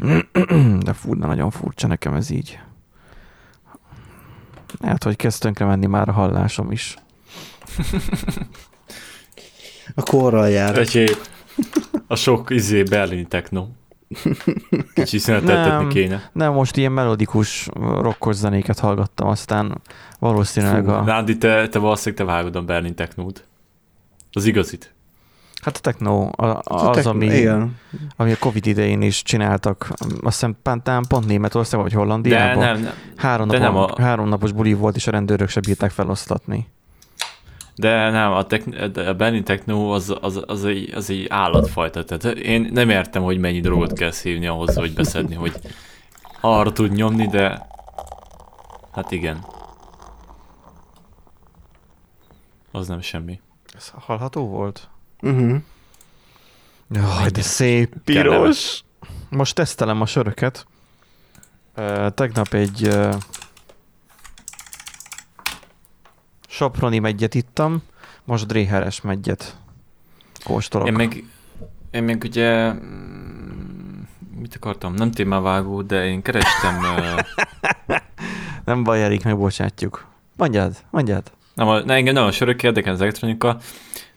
De de nagyon furcsa nekem ez így. Hát, hogy kezd tönkre menni már a hallásom is. A korral jár. Öcsé, a sok izé berlini techno. Kicsi szüneteltetni Nem. kéne. Nem, most ilyen melodikus rockos zenéket hallgattam, aztán valószínűleg Fú, a... Nándi, te, te valószínűleg te vágod a berlin technót. Az igazit. Hát a techno a, a, A az, techno- ami, Igen. ami a Covid idején is csináltak, azt hiszem pont, pont Németország vagy De Hollandiában. nem, nem, Három, de napon, nem a- három napos buli volt, és a rendőrök se bírták felosztatni. de nem, a, techn- a berlin techno az, az, az, egy, az egy állatfajta. Tehát én nem értem, hogy mennyi drogot kell szívni ahhoz, hogy beszedni, hogy arra tud nyomni, de hát igen. Az nem semmi. Ez hallható volt? Uh-huh. Jaj, de szép piros. Most tesztelem a söröket. Ö, tegnap egy ö, Soproni megyet ittam, most Dréheres megyet kóstolok. Én meg, én meg ugye, mm, mit akartam, nem témavágó, de én kerestem, ö, Nem baj, Erik, megbocsátjuk. Mondjad, mondjad. nem, a, ne, engem nem a sörök érdekel, az elektronika,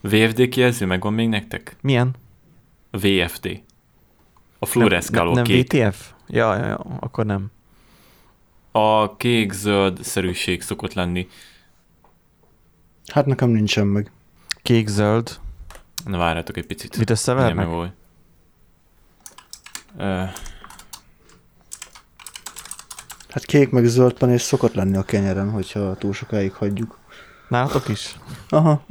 VFD kijelző megvan még nektek? Milyen? VFD. A fluoreszkáló nem, nem kék. VTF? Ja, ja, ja, akkor nem. A kék-zöld szerűség szokott lenni. Hát nekem nincsen meg. Kék-zöld. Na várjátok egy picit. Mit összevernek? Mindjárt megold. Ö, Hát kék meg zöld panés szokott lenni a kenyeren, hogyha túl sokáig hagyjuk. Nálatok is? Aha.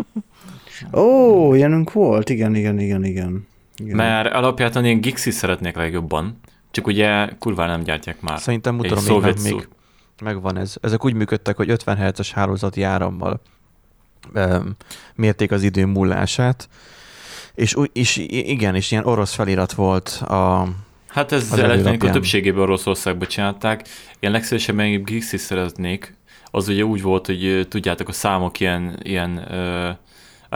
Ó, ilyenünk volt, igen, igen, igen, igen. igen. Mert alapjában én Gixi szeretnék legjobban, csak ugye kurván nem gyártják már. Szerintem mutatom még, még megvan ez. Ezek úgy működtek, hogy 50 Hz-es hálózati árammal um, mérték az idő múlását, és, és igen, és ilyen orosz felirat volt a... Hát ez Az elektronika többségében Oroszországban csinálták. Én legszívesebben egy Gixi szeretnék. Az ugye úgy volt, hogy tudjátok, a számok ilyen, ilyen ö,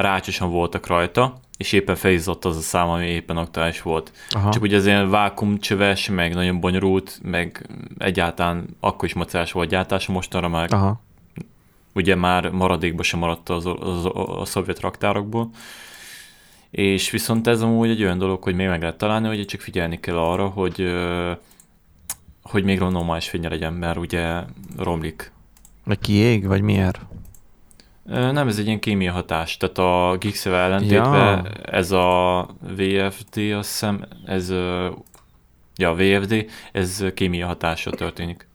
rácsosan voltak rajta, és éppen felizzott az a szám, ami éppen aktuális volt. Aha, Csak ugye az ilyen vákumcsöves, meg nagyon bonyolult, meg egyáltalán akkor is macerás volt gyártása, mostanra már aha. ugye már maradékba sem maradt az, az, a szovjet raktárokból. És viszont ez amúgy egy olyan dolog, hogy még meg lehet találni, hogy csak figyelni kell arra, hogy, hogy még normális fénye legyen, mert ugye romlik. Meg kiég, vagy miért? Nem, ez egy ilyen kémia hatás, tehát a Gixevel ellentétben Ja. ez a VFD, azt hiszem, ez ja, VFD, ez kémia hatással történik.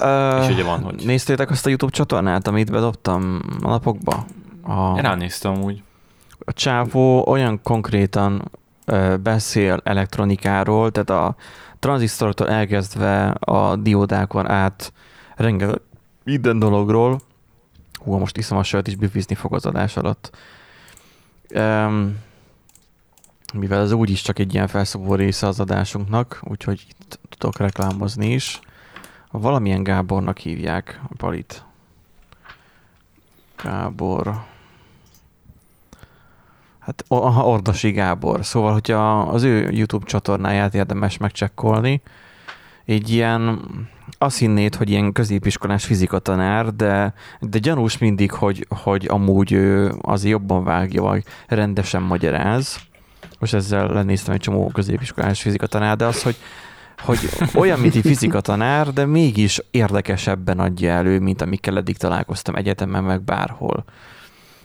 Uh, És ugye van, hogy- Néztétek azt a YouTube csatornát, amit bedobtam a napokba? A... Én ránéztem úgy. a csávó olyan konkrétan ö, beszél elektronikáról, tehát a tranzisztoroktól elkezdve a diódákon át rengeteg minden dologról. Hú, most iszom a sört is bifizni fog az adás alatt. Um, mivel ez úgyis csak egy ilyen felszabó része az adásunknak, úgyhogy itt tudok reklámozni is. Valamilyen Gábornak hívják a palit. Gábor. Hát o- aha, Ordosi Gábor. Szóval, hogyha az ő YouTube csatornáját érdemes megcsekkolni, egy ilyen, azt hinnéd, hogy ilyen középiskolás fizikatanár, de, de gyanús mindig, hogy, hogy amúgy ő az jobban vágja, vagy rendesen magyaráz. Most ezzel lenéztem egy csomó középiskolás fizikatanár, de az, hogy, hogy olyan, mint egy fizikatanár, de mégis érdekesebben adja elő, mint amikkel eddig találkoztam egyetemen, meg bárhol.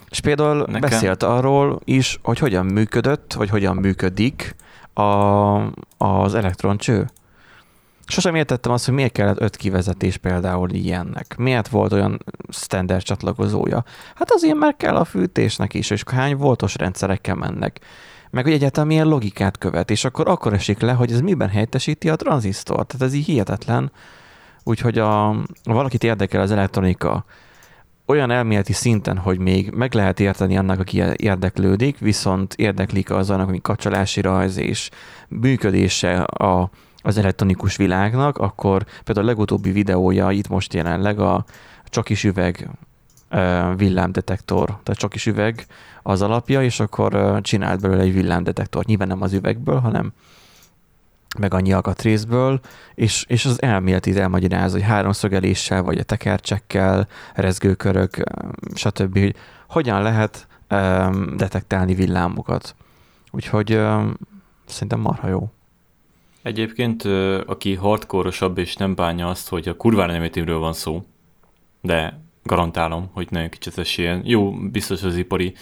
És például Nekem- beszélt arról is, hogy hogyan működött, vagy hogyan működik a, az elektroncső. Sosem értettem azt, hogy miért kellett öt kivezetés például ilyennek. Miért volt olyan standard csatlakozója? Hát azért, mert kell a fűtésnek is, és hány voltos rendszerekkel mennek. Meg hogy egyáltalán milyen logikát követ, és akkor akkor esik le, hogy ez miben helyettesíti a tranzisztort. Tehát ez így hihetetlen. Úgyhogy a, ha valakit érdekel az elektronika, olyan elméleti szinten, hogy még meg lehet érteni annak, aki érdeklődik, viszont érdeklik az annak, hogy kapcsolási rajz és működése a, az elektronikus világnak, akkor például a legutóbbi videója itt most jelenleg a csakis üveg villámdetektor, tehát csakis üveg az alapja, és akkor csinált belőle egy villámdetektort. Nyilván nem az üvegből, hanem meg annyi alkatrészből, és, és az elméleti elmagyaráz, hogy háromszögeléssel, vagy a tekercsekkel, rezgőkörök, stb. hogy hogyan lehet detektálni villámokat. Úgyhogy um, szerintem marha jó. Egyébként, aki hardkórosabb és nem bánja azt, hogy a kurvára nem van szó, de garantálom, hogy nagyon kicsit ilyen. Jó, biztos az ipari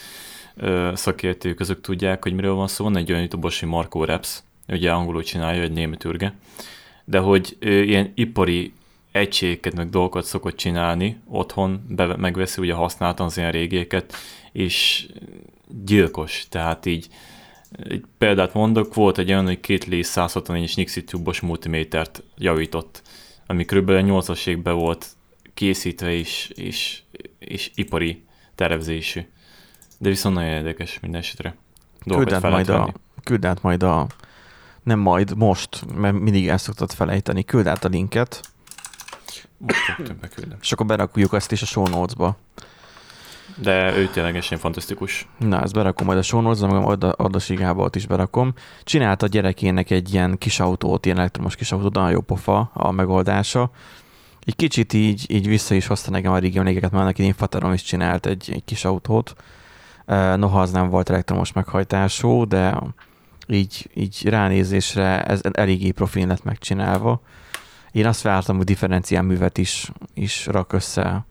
szakértők azok tudják, hogy miről van szó. Van egy olyan youtube hogy Marco Reps, ugye angolul csinálja, egy német ürge, de hogy ő ilyen ipari egységeket, meg dolgokat szokott csinálni otthon, be, megveszi ugye használtan az ilyen régéket, és gyilkos, tehát így egy példát mondok, volt egy olyan, hogy két Lee 164-es Nixie tubos multimétert javított, ami kb. 80-as évben volt készítve és, és, és ipari tervezésű. De viszont nagyon érdekes minden esetre. Küld át, majd a, küld át majd a, nem majd, most, mert mindig el szoktad felejteni, küld át a linket. Most És akkor berakjuk ezt is a show notes-ba. De ő ténylegesen fantasztikus. Na, ezt berakom majd a notes magam Adda, is berakom. Csinált a gyerekének egy ilyen kis autót, ilyen elektromos kis autót, nagyon jó pofa a megoldása. Egy kicsit így, így vissza is hozta nekem a régi emlékeket, mert annak én Faterom is csinált egy, egy kis autót. Noha az nem volt elektromos meghajtású, de így, így ránézésre ez eléggé profil lett megcsinálva. Én azt vártam, hogy differenciál művet is, is rak össze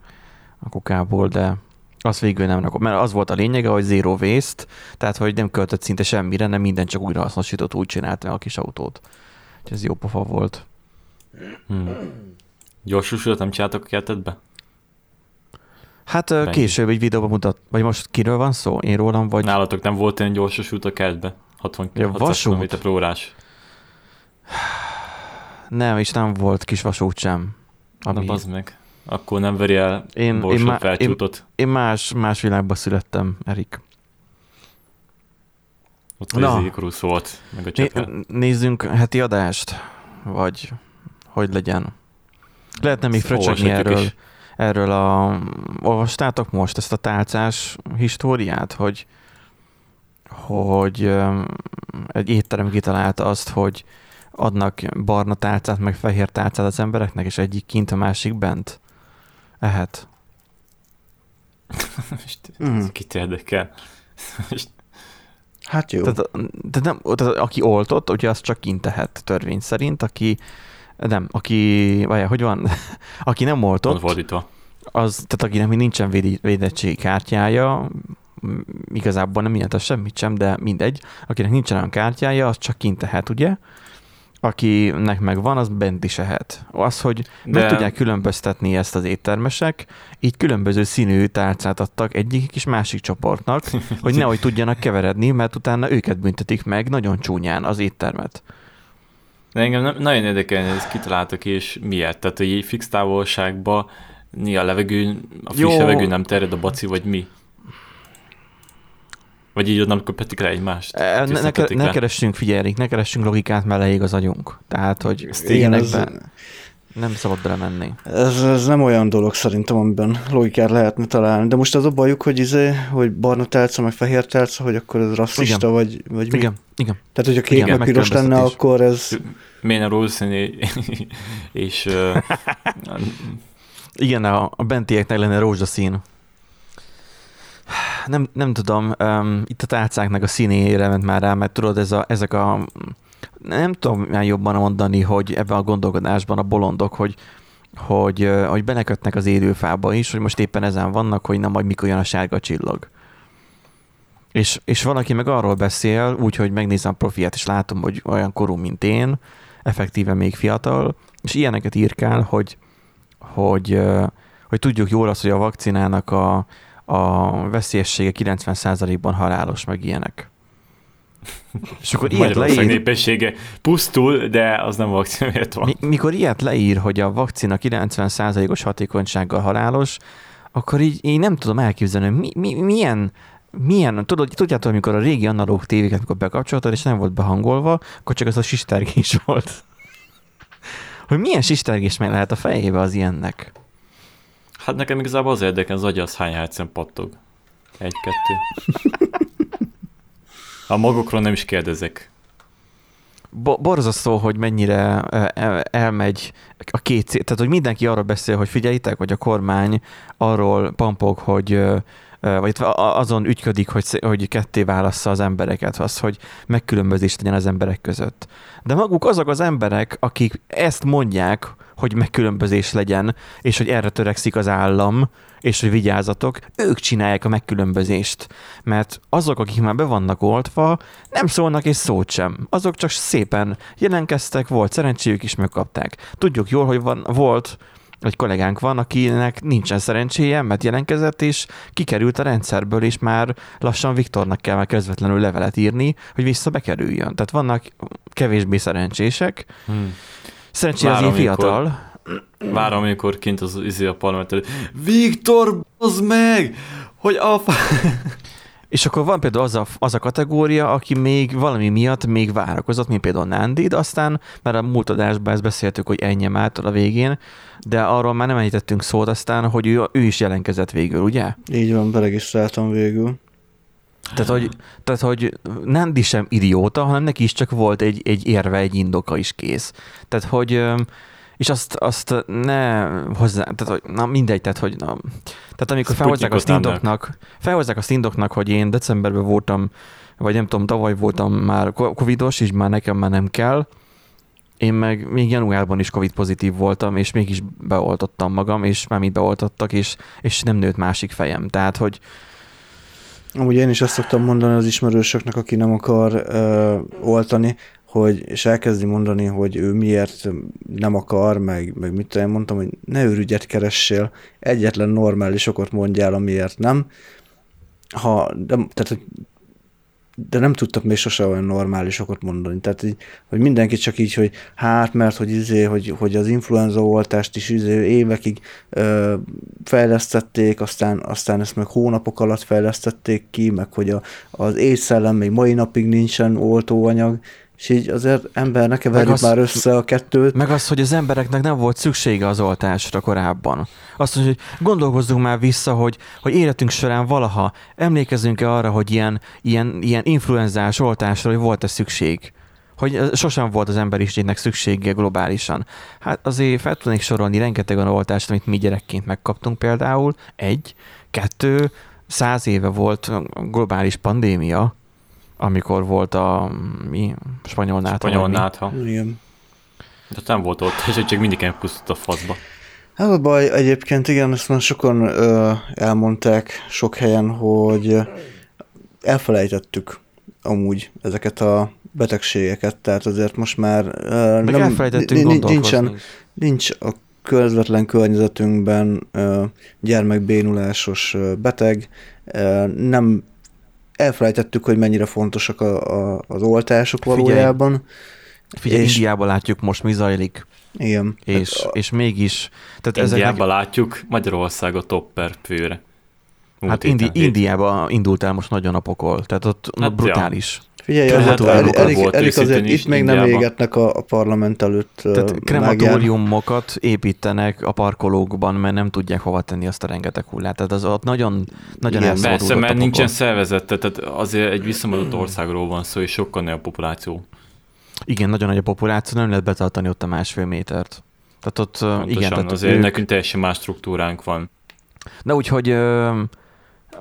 a kukából, de azt végül nem rakom, mert az volt a lényege, hogy zero waste, tehát hogy nem költött szinte semmire, nem minden csak újra hasznosított, úgy csinálta a kis autót. Úgyhogy ez jó pofa volt. Hmm. Gyorsusult nem csináltak a kertedbe? Hát Mennyi? később egy videóban mutat, vagy most kiről van szó? Én rólam, vagy... Nálatok nem volt ilyen gyorsosult a kertbe? 60 ja, vasút? km órás. Nem, és nem volt kis vasút sem. Ami... Na, meg. Akkor nem veri el én, én, má, én, én más, más világban születtem, Erik. Ott Na, volt, meg a né, Nézzünk heti adást, vagy hogy legyen. Lehetne még fröcsögni erről, is. erről a... Olvastátok most ezt a tálcás históriát, hogy hogy egy étterem kitalálta azt, hogy adnak barna tálcát, meg fehér tálcát az embereknek, és egyik kint, a másik bent. Ehet. mm. Kit érdekel? hát jó. Tehát, de nem, tehát aki oltott, ugye az csak kint tehet törvény szerint, aki nem, aki, vagy hogy van, aki nem oltott, fordítva. az, tehát akinek még nincsen védettségi kártyája, igazából nem jelent semmit sem, de mindegy, akinek nincsen olyan kártyája, az csak kint tehet, ugye? Akinek meg van, az bent is ehet. Az, hogy De... meg tudják különböztetni ezt az éttermesek, így különböző színű tálcát adtak egyik és másik csoportnak, hogy nehogy tudjanak keveredni, mert utána őket büntetik meg nagyon csúnyán az éttermet. De engem nem, nagyon érdekel, hogy ezt kitaláltak és miért. Tehát, hogy egy fix távolságban a levegő, a friss Jó. levegő nem terjed a baci, vagy mi? Vagy így nem köpetik rá egymást? E, ne, ne, ne keressünk, figyeljünk, ne keressünk logikát, mert leég az agyunk. Tehát, hogy ilyenekben nem szabad belemenni. Ez, ez nem olyan dolog szerintem, amiben logikát lehetne találni. De most az a bajuk, hogy izé, hogy barna tálca, meg fehér tálca, hogy akkor ez rasszista, igen. vagy, vagy mi? Igen, igen. Tehát, hogyha kék igen, meg piros lenne, akkor ez... Miért rózsaszín és... Uh, igen, a, a bentieknek lenne rózsaszín nem, nem tudom, um, itt a tálcáknak a színére ment már rá, mert tudod, ez a, ezek a nem tudom már jobban mondani, hogy ebben a gondolkodásban a bolondok, hogy, hogy, hogy belekötnek az élőfába is, hogy most éppen ezen vannak, hogy na majd mikor jön a sárga csillag. És, és valaki meg arról beszél, úgyhogy megnézem a profiát, és látom, hogy olyan korú, mint én, effektíve még fiatal, és ilyeneket írkál, hogy, hogy, hogy tudjuk jól azt, hogy a vakcinának a, a veszélyessége 90%-ban halálos, meg ilyenek. És akkor ilyet leír... népessége pusztul, de az nem vakcina miért van. Mi, mikor ilyet leír, hogy a vakcina 90%-os hatékonysággal halálos, akkor így én nem tudom elképzelni, hogy mi, mi, milyen, milyen, tudod, tudjátok, amikor a régi analóg tévéket, amikor bekapcsoltad, és nem volt behangolva, akkor csak az a sistergés volt. hogy milyen sistergés meg lehet a fejébe az ilyennek? Hát nekem igazából az érdekel, az agya az hány hercen pattog. Egy-kettő. A magokról nem is kérdezek. bo- borzasztó, hogy mennyire elmegy a két cél. Tehát, hogy mindenki arról beszél, hogy figyeljétek, hogy a kormány arról pampog, hogy vagy azon ügyködik, hogy, hogy ketté válassza az embereket, az, hogy megkülönbözést tegyen az emberek között. De maguk azok az emberek, akik ezt mondják, hogy megkülönbözés legyen, és hogy erre törekszik az állam, és hogy vigyázatok, ők csinálják a megkülönbözést. Mert azok, akik már be vannak oltva, nem szólnak és szót sem. Azok csak szépen jelenkeztek, volt szerencséjük is megkapták. Tudjuk jól, hogy van, volt egy kollégánk van, akinek nincsen szerencséje, mert jelenkezett, és kikerült a rendszerből, és már lassan Viktornak kell már közvetlenül levelet írni, hogy vissza bekerüljön. Tehát vannak kevésbé szerencsések. Hmm. Szerencsére az fiatal. Várom, amikor kint az izé a parlament Viktor, az meg! Hogy a És akkor van például az a, az a kategória, aki még valami miatt még várakozott, mint például Nandi, de aztán, mert a múlt adásban ezt beszéltük, hogy ennyi által a végén, de arról már nem említettünk szót aztán, hogy ő, ő is jelenkezett végül, ugye? Így van, beregisztráltam végül. Tehát, hogy, tehát, hogy Nandi sem idióta, hanem neki is csak volt egy, egy érve, egy indoka is kész. Tehát, hogy és azt, azt ne hozzá, tehát, hogy, na mindegy, tehát, hogy na, tehát amikor felhozzák azt indoknak, felhozzák azt indoknak, hogy én decemberben voltam, vagy nem tudom, tavaly voltam már covidos, és már nekem már nem kell, én meg még januárban is covid pozitív voltam, és mégis beoltottam magam, és már mit beoltottak, és, és nem nőtt másik fejem. Tehát, hogy Amúgy én is azt szoktam mondani az ismerősöknek, aki nem akar ö, oltani, hogy, és elkezdi mondani, hogy ő miért nem akar, meg, meg mit tudom, mondtam, hogy ne őrügyet keressél, egyetlen normális okot mondjál, amiért nem. Ha, de, tehát, de nem tudtak még sose olyan normális okot mondani. Tehát, így, hogy mindenki csak így, hogy hát, mert hogy, izé, hogy, hogy az influenza oltást is izé, évekig ö, fejlesztették, aztán, aztán ezt meg hónapok alatt fejlesztették ki, meg hogy a, az éjszellem még mai napig nincsen oltóanyag, és így azért ember ne keverjük az, már össze a kettőt. Meg az, hogy az embereknek nem volt szüksége az oltásra korábban. Azt mondja, hogy gondolkozzunk már vissza, hogy, hogy életünk során valaha emlékezünk-e arra, hogy ilyen, ilyen, ilyen influenzás oltásra, hogy volt-e szükség hogy sosem volt az emberiségnek szüksége globálisan. Hát azért fel tudnék sorolni rengeteg olyan oltást, amit mi gyerekként megkaptunk például. Egy, kettő, száz éve volt globális pandémia, amikor volt a mi, spanyol nátha. Spanyol nátha. Igen. De nem volt ott, és csak mindig elpusztult a faszba. Ez a baj egyébként, igen, ezt már sokan ö, elmondták sok helyen, hogy elfelejtettük amúgy ezeket a betegségeket, tehát azért most már ö, Meg nem, elfelejtettünk nincsen, nincs a közvetlen környezetünkben ö, gyermekbénulásos beteg, ö, nem elfelejtettük, hogy mennyire fontosak a, a, az oltások Figyelj. valójában. Figyelj, és... Indiában látjuk most, mi zajlik. Igen. És, hát, és mégis... Tehát Indiában ezeknek... látjuk Magyarország a topper főre. Hát Indi, Indiában indult el most nagyon a pokol, tehát ott hát brutális. Ja. Figyelj, hát elég, elég, elég azért itt még nem égetnek a, a parlament előtt. Tehát krematóriumokat építenek a parkolókban, mert nem tudják hova tenni azt a rengeteg hullát. Tehát az ott nagyon, nagyon Igen, Persze, mert nincsen szervezet, tehát azért egy visszamadott országról van szó, és sokkal nagy a populáció. Igen, nagyon nagy a populáció, nem lehet betartani ott a másfél métert. Tehát ott, Pontosan, igen, tehát azért ők... nekünk teljesen más struktúránk van. Na úgyhogy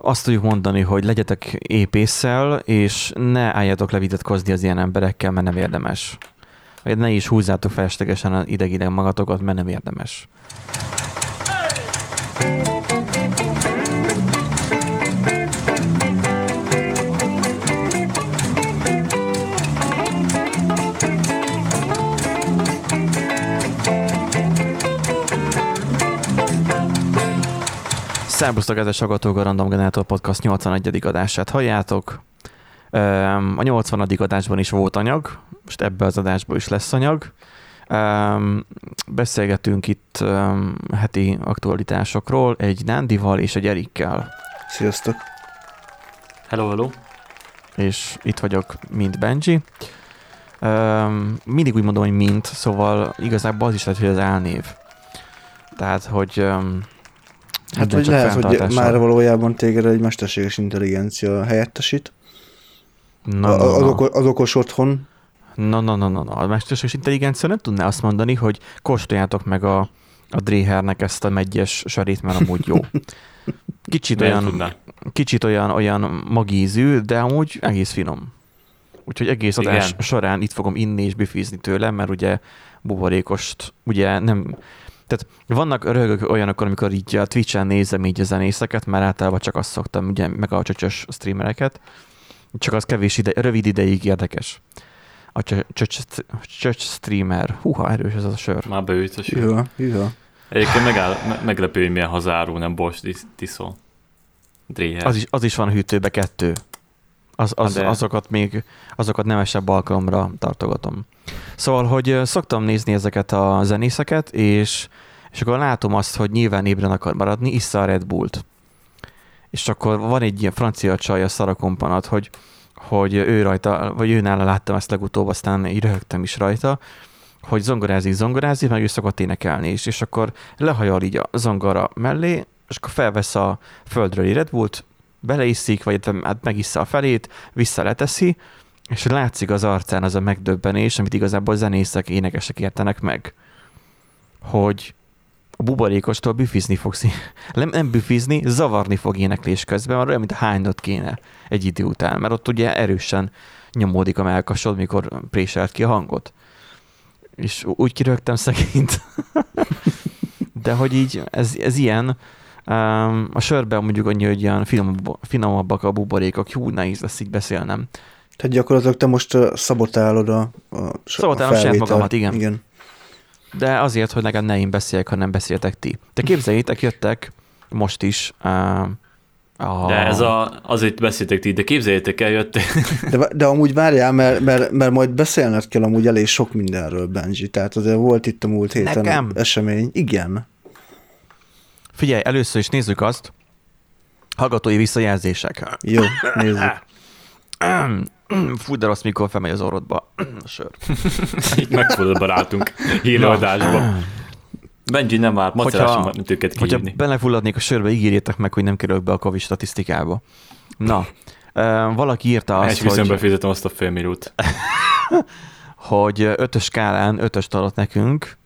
azt tudjuk mondani, hogy legyetek épésszel, és ne álljatok le vitatkozni az ilyen emberekkel, mert nem érdemes. Ne is húzzátok feleslegesen ideg-ideg magatokat, mert nem érdemes. Szerbusztok, ez a Sagató a Random Generator Podcast 81. adását halljátok. A 80. adásban is volt anyag, most ebbe az adásban is lesz anyag. Beszélgetünk itt heti aktualitásokról egy Nándival és egy Erikkel. Sziasztok! Hello, hello! És itt vagyok, mint Benji. Mindig úgy mondom, hogy mint, szóval igazából az is lehet, hogy az elnév. Tehát, hogy Hát, hogy lehet, hogy már valójában téged egy mesterséges intelligencia helyettesít. Na, az, no, no. az okos otthon. Na, na, na, na, na. A mesterséges intelligencia nem tudná azt mondani, hogy kóstoljátok meg a, a Drehernek ezt a megyes sarét, mert amúgy jó. Kicsit olyan, kicsit olyan, olyan magízű, de amúgy egész finom. Úgyhogy egész adás Igen. során itt fogom inni és bifizni tőle, mert ugye buborékost, ugye nem, tehát vannak rögök olyanok, amikor így a Twitch-en nézem így a zenészeket, mert általában csak azt szoktam, ugye meg a csöcsös streamereket, csak az kevés ide, rövid ideig érdekes. A csö- csöcs, csöcs streamer. Húha, erős ez a sör. Már beült a sör. Hűha, hűha. Egyébként megáll, me- meglepő, hogy milyen hazáró, nem Bosch. Dréher. Az is, az is van a hűtőbe kettő. Az, az, De- azokat még, azokat nemesebb alkalomra tartogatom. Szóval, hogy szoktam nézni ezeket a zenészeket, és, és akkor látom azt, hogy nyilván ébren akar maradni, issza a Red Bullt. És akkor van egy ilyen francia csaj, a Szara kompanat, hogy, hogy ő rajta, vagy ő nála láttam ezt legutóbb, aztán így röhögtem is rajta, hogy zongorázik, zongorázik, meg ő szokott énekelni is, és akkor lehajol így a zongora mellé, és akkor felvesz a földről egy Red Bullt, beleiszik, vagy hát megissza a felét, vissza leteszi, és látszik az arcán az a megdöbbenés, amit igazából zenészek, énekesek értenek meg, hogy a buborékostól büfizni fogsz, nem, nem büfizni, zavarni fog éneklés közben, mert olyan, mint a hánynot kéne egy idő után, mert ott ugye erősen nyomódik a melkasod, mikor préselt ki a hangot. És úgy kirögtem szegényt. De hogy így, ez, ez ilyen, a sörben mondjuk annyi, hogy ilyen finomabb, finomabbak a buborékok, hú, nehéz lesz így beszélnem. Tehát gyakorlatilag te most szabotálod a, a, Szabotálom a saját magamat, igen. igen. De azért, hogy nekem ne én beszéljek, hanem beszéltek ti. De képzeljétek, jöttek most is uh, a... De ez a, azért beszéltek ti, de képzeljétek el, jött, De, de amúgy várjál, mert, mert, mert majd beszélned kell amúgy elég sok mindenről, Benji. Tehát azért volt itt a múlt héten Nekem? esemény. Igen. Figyelj, először is nézzük azt, hallgatói visszajelzések. Jó, nézzük. Fú, de rossz, mikor felmegy az orrodba a sör. így megfordul barátunk hírleadásba. Benji nem áll, maceráson Hogyha- mint őket Hogyha kihívni. belefulladnék a sörbe, ígérjétek meg, hogy nem kerülök be a Covid statisztikába. Na, valaki írta azt, Esküszöm hogy... befizetem azt a fél milliót. hogy ötös skálán ötöst adott nekünk,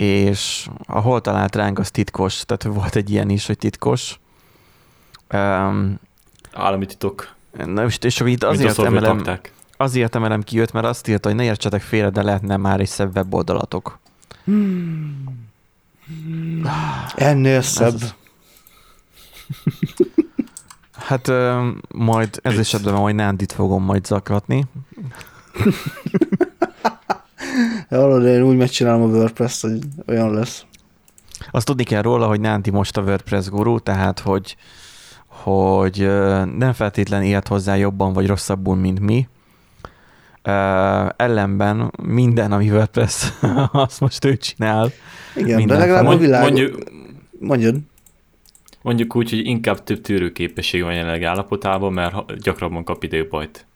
és a hol talált ránk, az titkos, tehát volt egy ilyen is, hogy titkos. Um, Állami titok. na most, és akkor itt azért emelem, azért emelem ki őt, mert azt írta, hogy ne értsetek félre, de lehetne már egy szebb weboldalatok. Ennél szebb. Ez- Hát ö, majd ez Vicc. esetben majd Nándit fogom majd zaklatni. Hallod, én úgy megcsinálom a WordPress-t, hogy olyan lesz. Azt tudni kell róla, hogy Nánti most a WordPress guru, tehát hogy, hogy nem feltétlen élt hozzá jobban vagy rosszabbul, mint mi. Ö, ellenben minden, ami WordPress, azt most ő csinál. Igen, Minden de legalább a világ... Mondjuk, Mondjad. mondjuk úgy, hogy inkább több tűrőképesség van jelenleg állapotában, mert gyakrabban kap időbajt.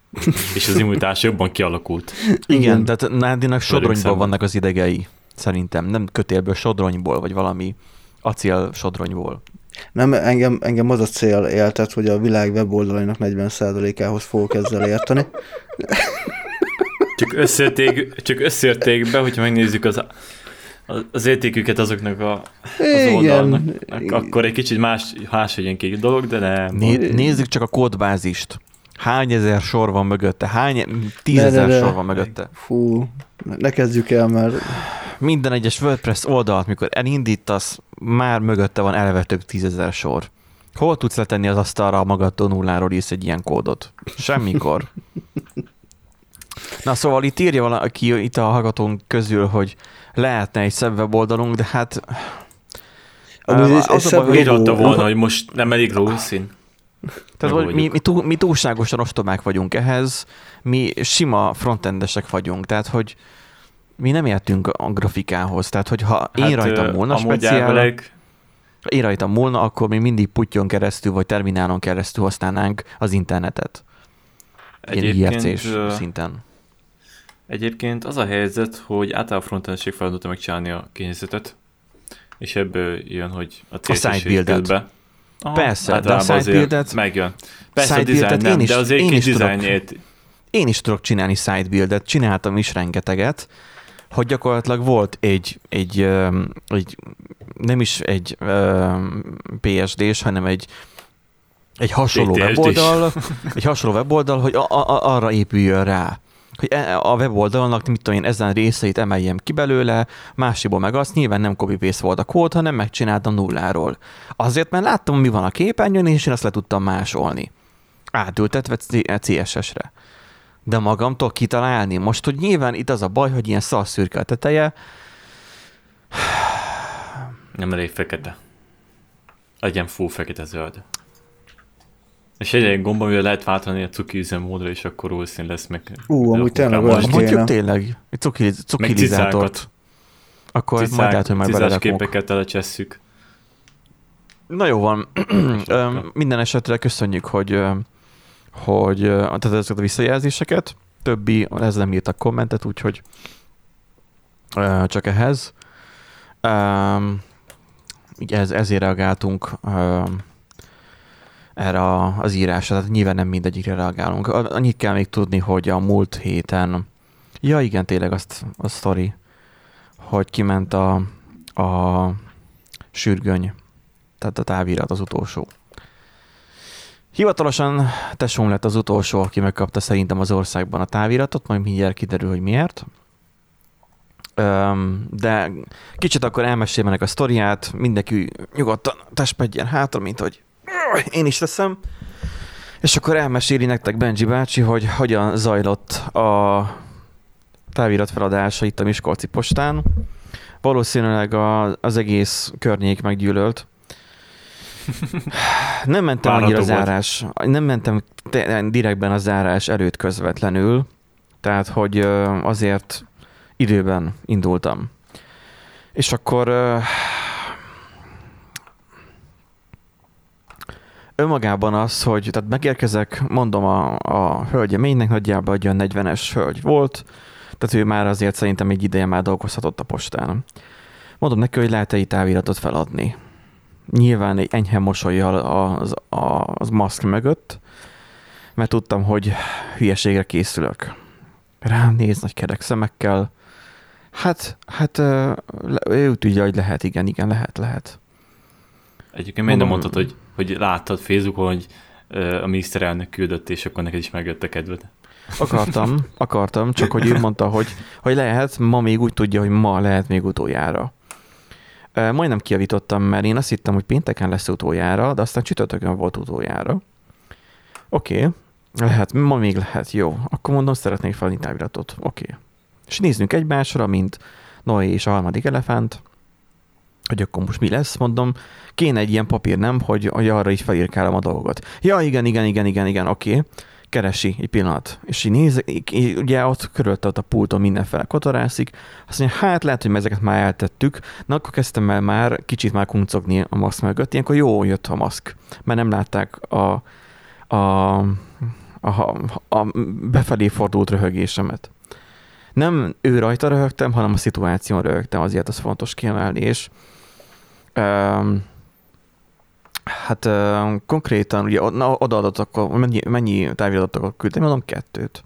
És az immunitás jobban kialakult. Igen, Igen. tehát Nándinak sodronyból vannak az idegei. Szerintem, nem kötélből, sodronyból, vagy valami acél sodronyból. Nem, engem, engem az a cél éltet, hogy a világ weboldalainak 40%-ához fogok ezzel érteni. Csak összérték, csak összérték be, hogyha megnézzük az, az értéküket azoknak a, az Igen. oldalnak, akkor egy kicsit más, más egy dolog, de nem. Né- nézzük csak a kódbázist. Hány ezer sor van mögötte? Hány Ne, tízezer ne, ne. sor van mögötte? Fú, ne kezdjük el, mert Minden egyes WordPress oldalt, mikor elindítasz, már mögötte van eleve több tízezer sor. Hol tudsz letenni az asztalra, ha magadtól nulláról írsz egy ilyen kódot? Semmikor. Na szóval itt írja valaki itt a hallgatónk közül, hogy lehetne egy szebb weboldalunk, de hát... Amúgy ez- ez az a baj, hogy- volna, hogy most nem elég rószín. Tehát hogy mi, mi, túl, mi túlságosan ostobák vagyunk ehhez, mi sima frontendesek vagyunk, tehát hogy mi nem értünk a grafikához, tehát hogy ha én hát, rajtam amúgy speciál, elvileg, én rajtam múlna, akkor mi mindig putyon keresztül, vagy terminálon keresztül használnánk az internetet. Ilyen egyébként, IRC-s ö, szinten. egyébként az a helyzet, hogy általában frontendesség feladata megcsinálni a kényszerzetet, és ebből jön, hogy a buildet. közben. Aha, Persze, de a általában site azért buildet- Megjön. Persze site a design nem, én is- de azért én is tudok. dizájnért én is tudok csinálni sidebuildet, csináltam is rengeteget, hogy gyakorlatilag volt egy, egy, egy nem is egy PSD-s, hanem egy, egy hasonló weboldal, egy hasonló weboldal, hogy a, a, arra épüljön rá. Hogy e- a weboldalnak, mit tudom én, ezen részeit emeljem ki belőle, másikból meg azt, nyilván nem copy volt a kód, hanem megcsináltam nulláról. Azért, mert láttam, mi van a képernyőn, és én azt le tudtam másolni. Átültetve CSS-re. De magamtól kitalálni. Most, hogy nyilván itt az a baj, hogy ilyen szarszürke a teteje, Nem elég fekete. Legyen full fekete-zöld. És egy egy gomb, amivel lehet váltani a cuki üzemmódra, és akkor rózszín lesz meg. Ú, amúgy tényleg olyan mondjuk kéne. tényleg, egy cukiliz, cukilizátort. Akkor majd Cicák, lehet, hogy majd cicás belerakom. képeket telecsesszük. Na jó van. Minden esetre köszönjük, hogy, hogy tehát ezeket a visszajelzéseket. Többi, ez nem írtak kommentet, úgyhogy csak ehhez. Így ez, ezért reagáltunk erre az írásra, tehát nyilván nem mindegyikre reagálunk. Annyit kell még tudni, hogy a múlt héten, ja igen, tényleg azt a sztori, hogy kiment a, a sürgöny tehát a távirat az utolsó. Hivatalosan tesóm lett az utolsó, aki megkapta szerintem az országban a táviratot, majd mindjárt kiderül, hogy miért. De kicsit akkor elmesélem ennek a sztoriát, mindenki nyugodtan testpedjen hátra, mint hogy én is teszem. És akkor elmeséli nektek Benji bácsi, hogy hogyan zajlott a távirat feladása itt a Miskolci postán. Valószínűleg a, az egész környék meggyűlölt. Nem mentem Várható annyira volt. zárás, nem mentem te- direktben a zárás előtt közvetlenül, tehát hogy azért időben indultam. És akkor önmagában az, hogy tehát megérkezek, mondom a, a hölgyeménynek, nagyjából egy olyan 40-es hölgy volt, tehát ő már azért szerintem egy ideje már dolgozhatott a postán. Mondom neki, hogy lehet-e itt táviratot feladni. Nyilván egy enyhe mosolyjal az, az maszk mögött, mert tudtam, hogy hülyeségre készülök. Rám néz nagy kerek szemekkel. Hát, hát ő tudja, hogy lehet, igen, igen, lehet, lehet. Egyébként miért nem mondtad, hogy, hogy láttad Facebookon, hogy a miniszterelnök küldött, és akkor neked is megjött a kedved? Akartam, akartam, csak hogy ő mondta, hogy, hogy lehet, ma még úgy tudja, hogy ma lehet még utoljára. Majdnem kiavítottam, mert én azt hittem, hogy pénteken lesz utoljára, de aztán csütörtökön volt utoljára. Oké, okay. lehet, ma még lehet, jó. Akkor mondom, szeretnék felni táviratot. Oké. Okay. És nézzünk egymásra, mint Noé és a harmadik elefánt, hogy akkor most mi lesz, mondom, kéne egy ilyen papír, nem, hogy, hogy arra is felírkálom a dolgot. Ja, igen, igen, igen, igen, igen, oké. Okay keresi egy pillanat, és így néz, így- így ugye ott körülte ott a pulton mindenfele kotorászik, azt mondja, hát lehet, hogy ezeket már eltettük, na akkor kezdtem el már kicsit már kuncogni a maszk mögött, ilyenkor jó jött a maszk, mert nem látták a, a, a, a befelé fordult röhögésemet. Nem ő rajta röhögtem, hanem a szituáción röhögtem, azért az fontos kiemelni, és um, Hát uh, konkrétan ugye od- na, odaadott akkor, mennyi, mennyi táviratokat küldtem, mondom kettőt.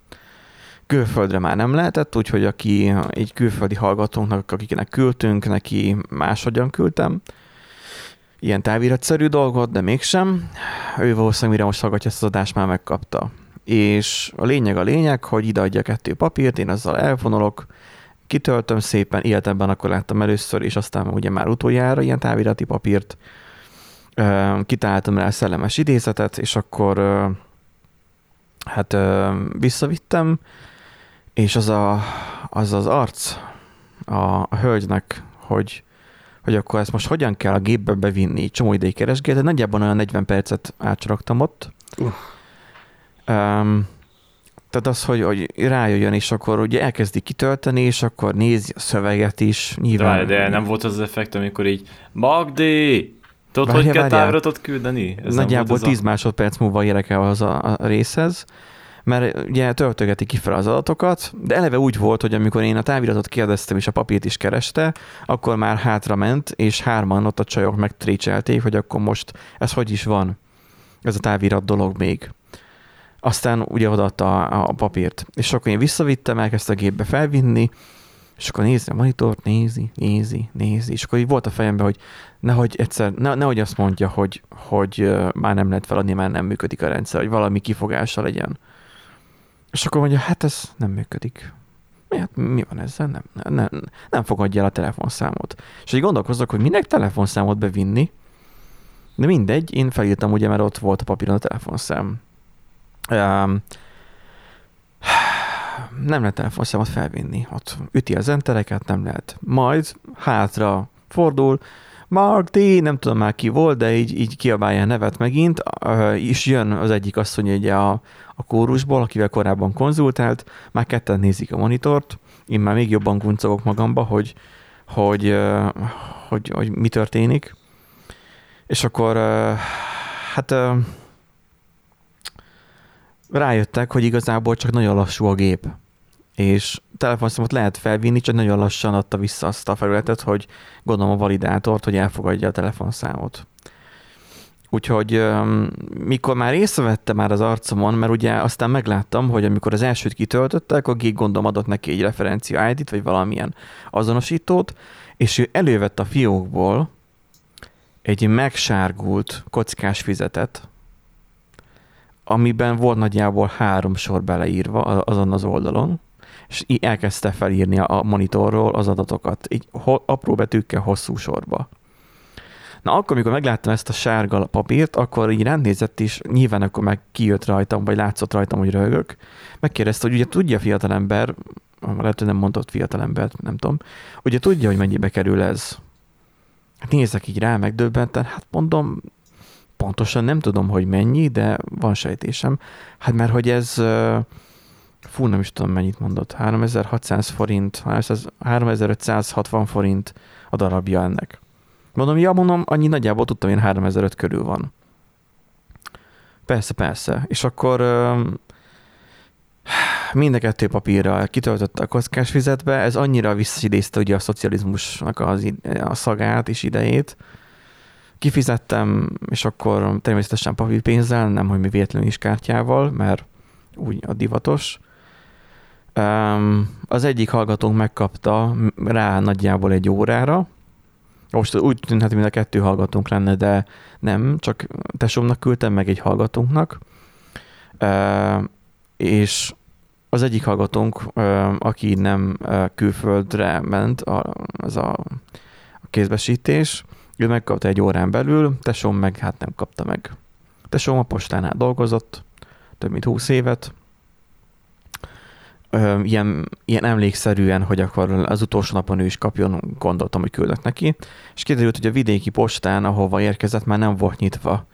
Külföldre már nem lehetett, úgyhogy aki egy külföldi hallgatónknak, akiknek küldtünk, neki máshogyan küldtem. Ilyen táviratszerű dolgot, de mégsem. Ő valószínűleg mire most hallgatja ezt az adást, már megkapta. És a lényeg a lényeg, hogy ideadja kettő papírt, én azzal elvonulok, kitöltöm szépen, életemben akkor láttam először, és aztán ugye már utoljára ilyen távirati papírt, kitaláltam rá szellemes idézetet, és akkor hát visszavittem, és az a, az, az arc a, a hölgynek, hogy, hogy akkor ezt most hogyan kell a gépbe bevinni, csomó ideig keresgélt, de nagyjából olyan 40 percet átcsaraktam ott. Uh. Um, tehát az, hogy, hogy rájöjjön, és akkor ugye elkezdi kitölteni, és akkor nézi a szöveget is. De, Nyilván, várj, de nem volt az az effekt, amikor így Magdi! Tudod, Várjál, hogy kell várjál. táviratot küldeni? Ez Nagyjából volt az 10 másodperc múlva érek el az a, a részhez, mert ugye töltögeti ki fel az adatokat, de eleve úgy volt, hogy amikor én a táviratot kérdeztem, és a papírt is kereste, akkor már hátra ment, és hárman ott a csajok megtrécselték, hogy akkor most ez hogy is van, ez a távirat dolog még. Aztán ugye odaadta a, a papírt. És akkor én visszavittem, elkezdte a gépbe felvinni, és akkor nézi a monitort, nézi, nézi, nézi, és akkor így volt a fejemben, hogy nehogy egyszer, ne, nehogy azt mondja, hogy, hogy már nem lehet feladni, már nem működik a rendszer, hogy valami kifogása legyen. És akkor mondja, hát ez nem működik. Mi, hát mi van ezzel? Nem, nem, nem, nem fogadja el a telefonszámot. És így gondolkozok, hogy minek telefonszámot bevinni, de mindegy, én felírtam ugye, mert ott volt a papíron a telefonszám. Um, nem lehet telefonszámot felvinni. Ott üti az entereket, nem lehet. Majd hátra fordul, Mark D, nem tudom már ki volt, de így, így kiabálja a nevet megint, és jön az egyik asszony ugye a, a kórusból, akivel korábban konzultált, már ketten nézik a monitort, én már még jobban kuncogok magamba, hogy, hogy, hogy, hogy, hogy mi történik. És akkor hát rájöttek, hogy igazából csak nagyon lassú a gép. És telefonszámot lehet felvinni, csak nagyon lassan adta vissza azt a felületet, hogy gondolom a validátort, hogy elfogadja a telefonszámot. Úgyhogy mikor már észrevette már az arcomon, mert ugye aztán megláttam, hogy amikor az elsőt kitöltöttek, akkor gig gondolom adott neki egy referencia ID-t, vagy valamilyen azonosítót, és ő elővett a fiókból egy megsárgult kockás fizetet, amiben volt nagyjából három sor beleírva azon az oldalon, és elkezdte felírni a monitorról az adatokat, így apró betűkkel hosszú sorba. Na akkor, amikor megláttam ezt a sárga papírt, akkor így rendnézett is, nyilván akkor meg kijött rajtam, vagy látszott rajtam, hogy röhögök. Megkérdezte, hogy ugye tudja fiatalember, lehet, hogy nem mondott fiatalember, nem tudom, ugye tudja, hogy mennyibe kerül ez. Hát nézek így rá, megdöbbenten, hát mondom, pontosan nem tudom, hogy mennyi, de van sejtésem. Hát mert hogy ez, fú, nem is tudom mennyit mondott, 3600 forint, 3560 forint a darabja ennek. Mondom, ja, mondom, annyi nagyjából tudtam, én 3005 körül van. Persze, persze. És akkor mind a kettő papírra kitöltötte a kockás fizetbe, ez annyira visszidézte ugye a szocializmusnak az, a szagát és idejét. Kifizettem, és akkor természetesen papírpénzzel, nem hogy mi véletlenül is kártyával, mert úgy a divatos. Az egyik hallgatónk megkapta rá nagyjából egy órára, most úgy tűnhet, mint a kettő hallgatónk lenne, de nem, csak tesómnak küldtem meg egy hallgatónknak, és az egyik hallgatónk, aki nem külföldre ment, az a, kézbesítés, ő megkapta egy órán belül, tesom meg hát nem kapta meg. Tesom a postánál dolgozott, több mint húsz évet, ilyen, ilyen emlékszerűen, hogy akkor az utolsó napon ő is kapjon, gondoltam, hogy küldök neki, és kiderült, hogy a vidéki postán, ahova érkezett, már nem volt nyitva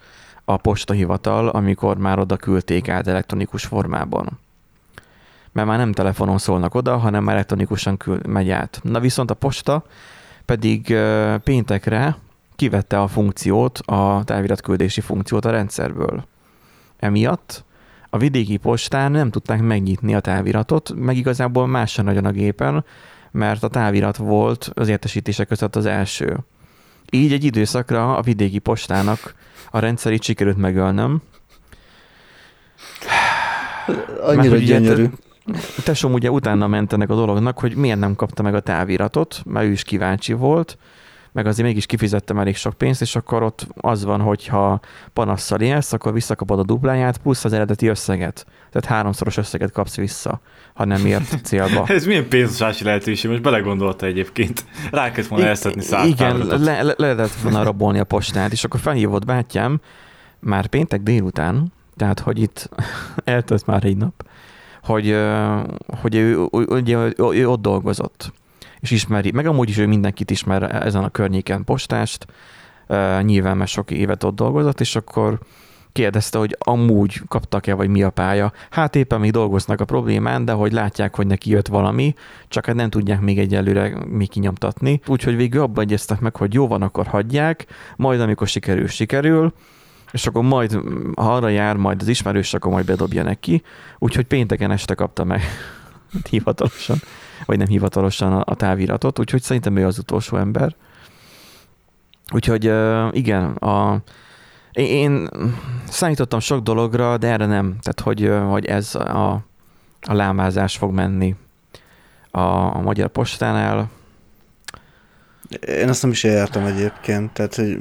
a postahivatal, amikor már oda küldték át elektronikus formában. Mert már nem telefonon szólnak oda, hanem elektronikusan küld, megy át. Na viszont a posta pedig péntekre kivette a funkciót, a táviratküldési funkciót a rendszerből. Emiatt a vidéki postán nem tudták megnyitni a táviratot, meg igazából más sem nagyon a gépen, mert a távirat volt az értesítések között az első. Így egy időszakra a vidéki postának a rendszerét sikerült megölnöm. Annyira mert, gyönyörű. Tesóm ugye utána mentenek a dolognak, hogy miért nem kapta meg a táviratot, mert ő is kíváncsi volt, meg azért mégis kifizettem elég sok pénzt, és akkor ott az van, hogy ha panasszal élsz, akkor visszakapod a dupláját, plusz az eredeti összeget. Tehát háromszoros összeget kapsz vissza, ha nem ért célba. Ez milyen pénzosási lehetőség, most belegondolta egyébként. Rá kellett volna elszedni száz Igen, le, le, le, lehetett volna rabolni a postát, és akkor felhívott bátyám már péntek délután, tehát hogy itt eltölt már egy nap, hogy, hogy ő, ugye, ő, ő ott dolgozott és ismeri, meg amúgy is ő mindenkit ismer ezen a környéken postást, nyilván már sok évet ott dolgozott, és akkor kérdezte, hogy amúgy kaptak-e, vagy mi a pálya. Hát éppen még dolgoznak a problémán, de hogy látják, hogy neki jött valami, csak hát nem tudják még egyelőre még kinyomtatni. Úgyhogy végül abban egyeztek meg, hogy jó van, akkor hagyják, majd amikor sikerül, sikerül, és akkor majd, ha arra jár majd az ismerős, akkor majd bedobja neki. Úgyhogy pénteken este kapta meg hivatalosan vagy nem hivatalosan a, a táviratot, úgyhogy szerintem ő az utolsó ember. Úgyhogy igen, a, Én számítottam sok dologra, de erre nem. Tehát, hogy, hogy ez a, a lámázás fog menni a, a Magyar Postánál. Én azt nem is értem egyébként, tehát, hogy...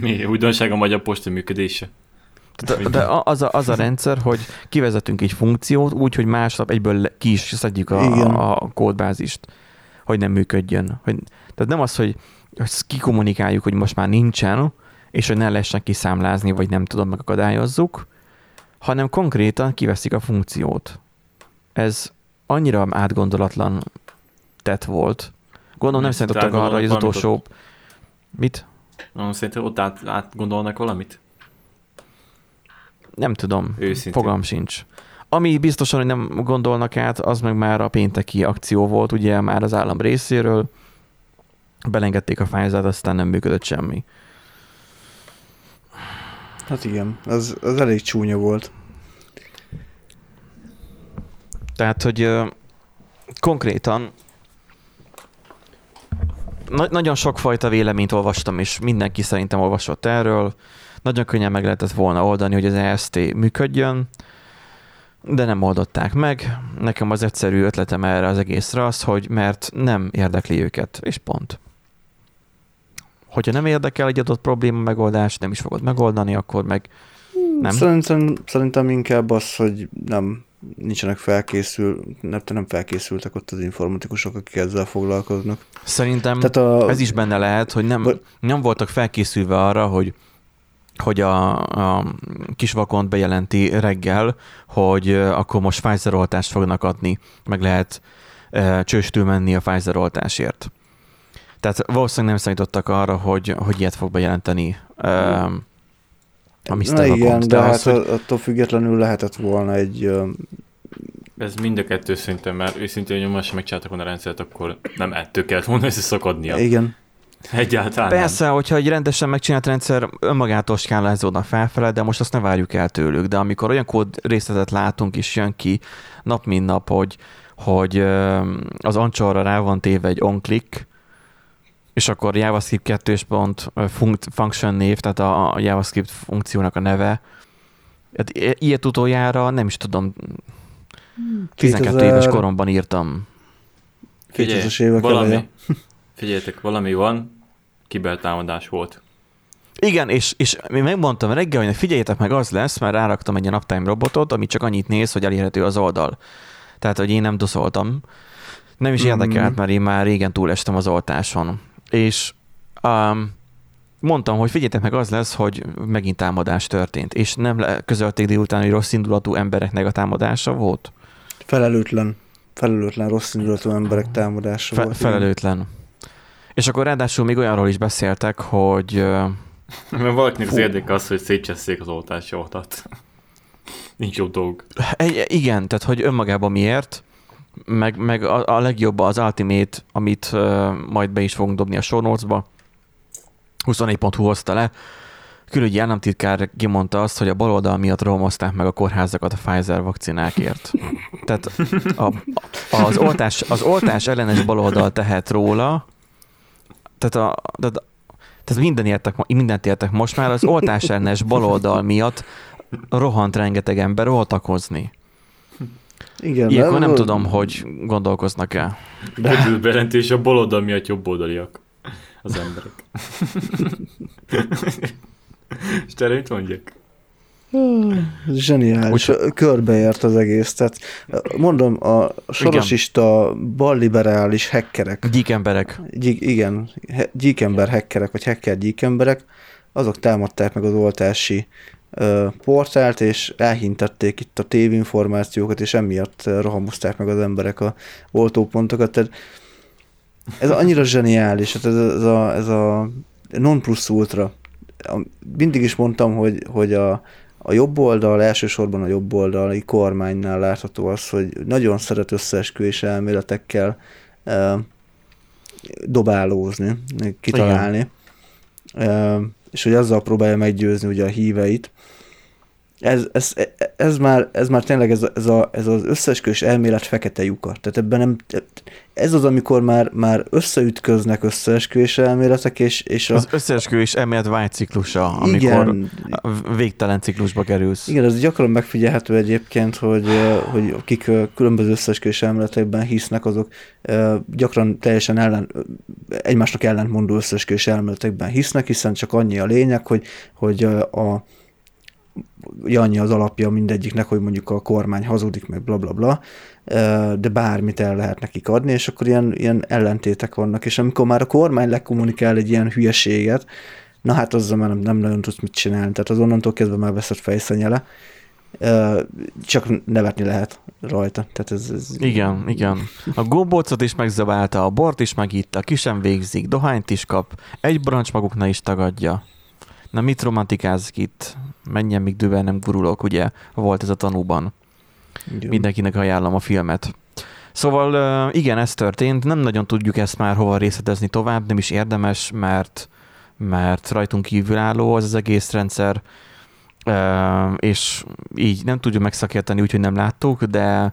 Mi? Újdonság a Magyar Posta működése? De, de az, a, az a rendszer, hogy kivezetünk egy funkciót úgy, hogy másnap egyből ki is szedjük a, a kódbázist, hogy nem működjön. Hogy, tehát nem az, hogy, hogy kikommunikáljuk, hogy most már nincsen, és hogy ne lehessen kiszámlázni, vagy nem tudom, megakadályozzuk, hanem konkrétan kiveszik a funkciót. Ez annyira átgondolatlan tett volt. Gondolom nem számítottak arra, hogy az utolsó... Mit? Nem, szerintem ott át, átgondolnak valamit? Nem tudom. Őszintén. Fogalm sincs. Ami biztosan, hogy nem gondolnak át, az meg már a pénteki akció volt, ugye már az állam részéről. Belengedték a fájzát, aztán nem működött semmi. Hát igen, az, az elég csúnya volt. Tehát, hogy uh, konkrétan na- nagyon sokfajta véleményt olvastam, és mindenki szerintem olvasott erről. Nagyon könnyen meg lehetett volna oldani, hogy az EST működjön, de nem oldották meg. Nekem az egyszerű ötletem erre az egészre az, hogy mert nem érdekli őket, és pont. Hogyha nem érdekel egy adott probléma megoldás, nem is fogod megoldani, akkor meg nem. Szerintem, szerintem inkább az, hogy nem nincsenek felkészül, nem, nem felkészültek ott az informatikusok, akik ezzel foglalkoznak. Szerintem Tehát a... ez is benne lehet, hogy nem, nem voltak felkészülve arra, hogy hogy a, a kisvakont bejelenti reggel, hogy akkor most Pfizer oltást fognak adni, meg lehet e, csőstül menni a Pfizer oltásért. Tehát valószínűleg nem számítottak arra, hogy, hogy ilyet fog bejelenteni e, a Mr. Na igen, de, de hát az, hogy... attól függetlenül lehetett volna egy... Ez mind a kettő szerintem, mert őszintén nyomás megcsináltak volna a rendszert, akkor nem ettől kellett volna összeszakadnia. Igen. Egyáltalán Persze, nem. hogyha egy rendesen megcsinált rendszer önmagától skálázódna felfele, de most azt ne várjuk el tőlük. De amikor olyan kód részletet látunk, és jön ki nap mint nap, hogy, hogy az ancsorra rá van téve egy on-click, és akkor JavaScript 2 pont function név, tehát a JavaScript funkciónak a neve. Hát ilyet utoljára nem is tudom, 12 2000... éves koromban írtam. Figyelj, valami, figyeljetek, valami van, kibertámadás volt. Igen, és, és én megmondtam reggel, hogy figyeljetek meg, az lesz, mert ráraktam egy ilyen uptime robotot, ami csak annyit néz, hogy elérhető az oldal. Tehát, hogy én nem doszoltam. Nem is mm. érdekelt, mert én már régen túlestem az oltáson és um, mondtam, hogy figyeljetek meg, az lesz, hogy megint támadás történt, és nem le- közölték délután, hogy rossz indulatú embereknek a támadása volt? Felelőtlen. Felelőtlen rossz indulatú emberek támadása Fe- volt. Felelőtlen. Igen. És akkor ráadásul még olyanról is beszéltek, hogy... Mert valakinek az érdeke az, hogy szétcseszék az oltásoltat. Nincs jó dolg. Egy, igen, tehát hogy önmagában miért, meg, meg a, a legjobb az Ultimate, amit uh, majd be is fogunk dobni a show notes-ba. 24.hu hozta le. Külügyi államtitkár kimondta azt, hogy a baloldal miatt romozták meg a kórházakat a Pfizer vakcinákért. Tehát a, az, oltás, az oltás ellenes baloldal tehet róla, tehát, a, tehát, tehát minden értek, mindent értek most már, az oltás ellenes baloldal miatt rohant rengeteg ember oltakozni. Igen, Ilyenkor nem tudom, hogy gondolkoznak el. De... bejelentés a baloldal miatt jobboldaliak az emberek. És te mit mondjak? Zseniális, Úgy... körbeért az egész. Tehát mondom, a sorosista, balliberális hackerek. Gyíkemberek. Gyík, igen, gyíkember hackerek, vagy hacker gyíkemberek, azok támadták meg az oltási portált, és elhintették itt a tévinformációkat, és emiatt rohamozták meg az emberek a oltópontokat. Tehát ez annyira zseniális, hát ez, ez, a, ez a non plus ultra. Mindig is mondtam, hogy, hogy a, a jobb oldal, elsősorban a jobb oldali kormánynál látható az, hogy nagyon szeret összeesküvés elméletekkel e, dobálózni, kitalálni. E, és hogy azzal próbálja meggyőzni ugye a híveit, ez, ez, ez, már, ez már tényleg ez, ez, a, ez az összeesküvés elmélet fekete lyuka. Tehát ebben nem, ez az, amikor már, már összeütköznek összeesküvés elméletek, és, és a... Az összeesküvés elmélet vágyciklusa, amikor igen, végtelen ciklusba kerülsz. Igen, ez gyakran megfigyelhető egyébként, hogy, hogy akik különböző összeesküvés elméletekben hisznek, azok gyakran teljesen ellen, egymásnak ellentmondó összeesküvés elméletekben hisznek, hiszen csak annyi a lényeg, hogy, hogy a annyi az alapja mindegyiknek, hogy mondjuk a kormány hazudik, meg bla bla bla, de bármit el lehet nekik adni, és akkor ilyen, ilyen ellentétek vannak, és amikor már a kormány lekommunikál egy ilyen hülyeséget, na hát azzal már nem, nem nagyon tudsz mit csinálni, tehát az onnantól kezdve már veszed fejszenyele, csak nevetni lehet rajta. Tehát ez, ez... Igen, igen. A gombócot is megzabálta, a bort is megitta, ki sem végzik, dohányt is kap, egy brancs magukna is tagadja. Na mit romantikázik itt? Menjen, míg dővel nem gurulok, ugye? Volt ez a tanúban. Igen. Mindenkinek ajánlom a filmet. Szóval igen, ez történt, nem nagyon tudjuk ezt már hova részletezni tovább, nem is érdemes, mert, mert rajtunk kívülálló az az egész rendszer, és így nem tudjuk megszakérteni, úgyhogy nem láttuk, de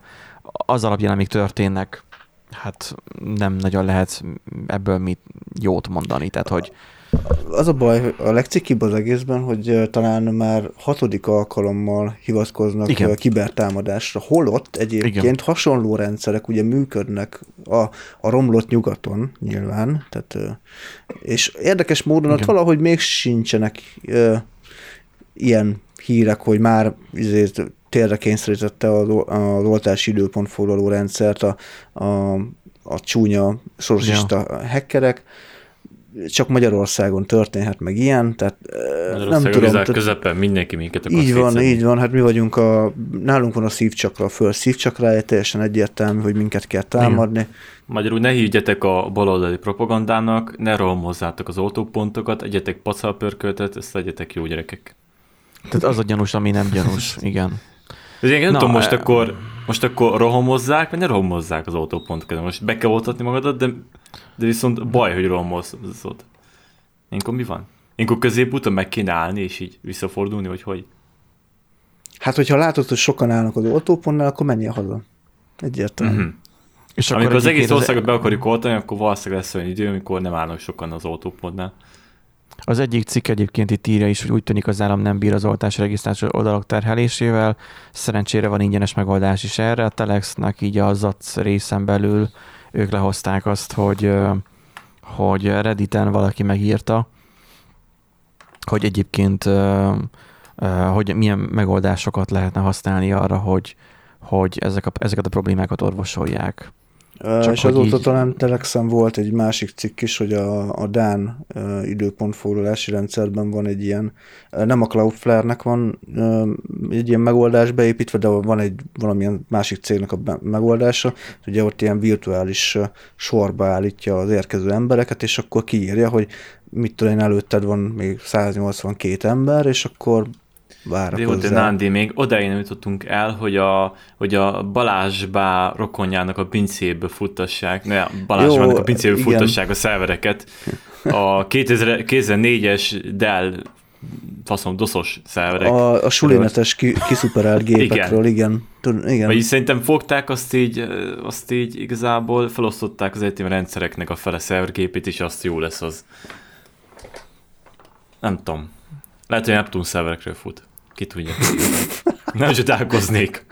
az alapján, amik történnek, hát nem nagyon lehet ebből mit jót mondani, tehát hogy az a baj, a legcikibb az egészben, hogy talán már hatodik alkalommal hivatkoznak Igen. kibertámadásra. Holott egyébként Igen. hasonló rendszerek ugye működnek a, a romlott nyugaton nyilván, tehát, és érdekes módon Igen. ott valahogy még sincsenek ö, ilyen hírek, hogy már izért, térre kényszerítette az, az oltási időpont foglaló rendszert a, a, a csúnya sorosista ja. hackerek, csak Magyarországon történhet meg ilyen, tehát nem tudom. Tehát, közepen mindenki minket akar Így van, így van, hát mi vagyunk a, nálunk van a szívcsakra, a föld szívcsakrája, teljesen egyértelmű, hogy minket kell támadni. Igen. Magyarul ne higgyetek a baloldali propagandának, ne rohamozzátok az oltópontokat, egyetek pacalpörköltet, ezt egyetek jó gyerekek. Tehát az a gyanús, ami nem gyanús, igen. Ez én nem Na, tudom, most, e... akkor, most akkor rohamozzák, vagy ne rohamozzák az oltópontokat. Most be kell oltatni magadat, de de viszont baj, hogy romolszod. Ilyenkor mi van? Ilyenkor középúton meg kéne állni, és így visszafordulni, vagy hogy? Hát, hogyha látod, hogy sokan állnak az oltópontnál, akkor menjél haza. Egyértelmű. Mm-hmm. És amikor az egész országot be akarjuk oltani, akkor valószínűleg lesz olyan idő, amikor nem állnak sokan az oltópontnál. Az egyik cikk egyébként itt írja is, hogy úgy tűnik az állam nem bír az oltás regisztrációs oldalak terhelésével. Szerencsére van ingyenes megoldás is erre. A Telexnek így a ZAC részen belül ők lehozták azt, hogy, hogy Redditen valaki megírta, hogy egyébként hogy milyen megoldásokat lehetne használni arra, hogy, hogy ezek a, ezeket a problémákat orvosolják. Csak és azóta így... talán Telexen volt egy másik cikk is, hogy a, a Dán időpontfoglalási rendszerben van egy ilyen, nem a Cloudflare-nek van egy ilyen megoldás beépítve, de van egy valamilyen másik cégnek a megoldása, ugye ott ilyen virtuális sorba állítja az érkező embereket, és akkor kiírja, hogy mit tudom én, előtted van még 182 ember, és akkor de Nándi, még odáig nem jutottunk el, hogy a, hogy a Balázsbá rokonjának a pincébe futtassák, ne, Balázsbának a pincébe igen. futtassák a szervereket. A 2004-es Dell faszom, doszos szerverek. A, a sulinetes ki, kiszuperált gépekről, igen. igen. igen. Vagyis szerintem fogták azt így, azt így igazából felosztották az egyetem rendszereknek a fele szervergépét, és azt jó lesz az. Nem tudom. Lehet, hogy Neptun szerverekről fut. Ki tudja. Nem csodálkoznék.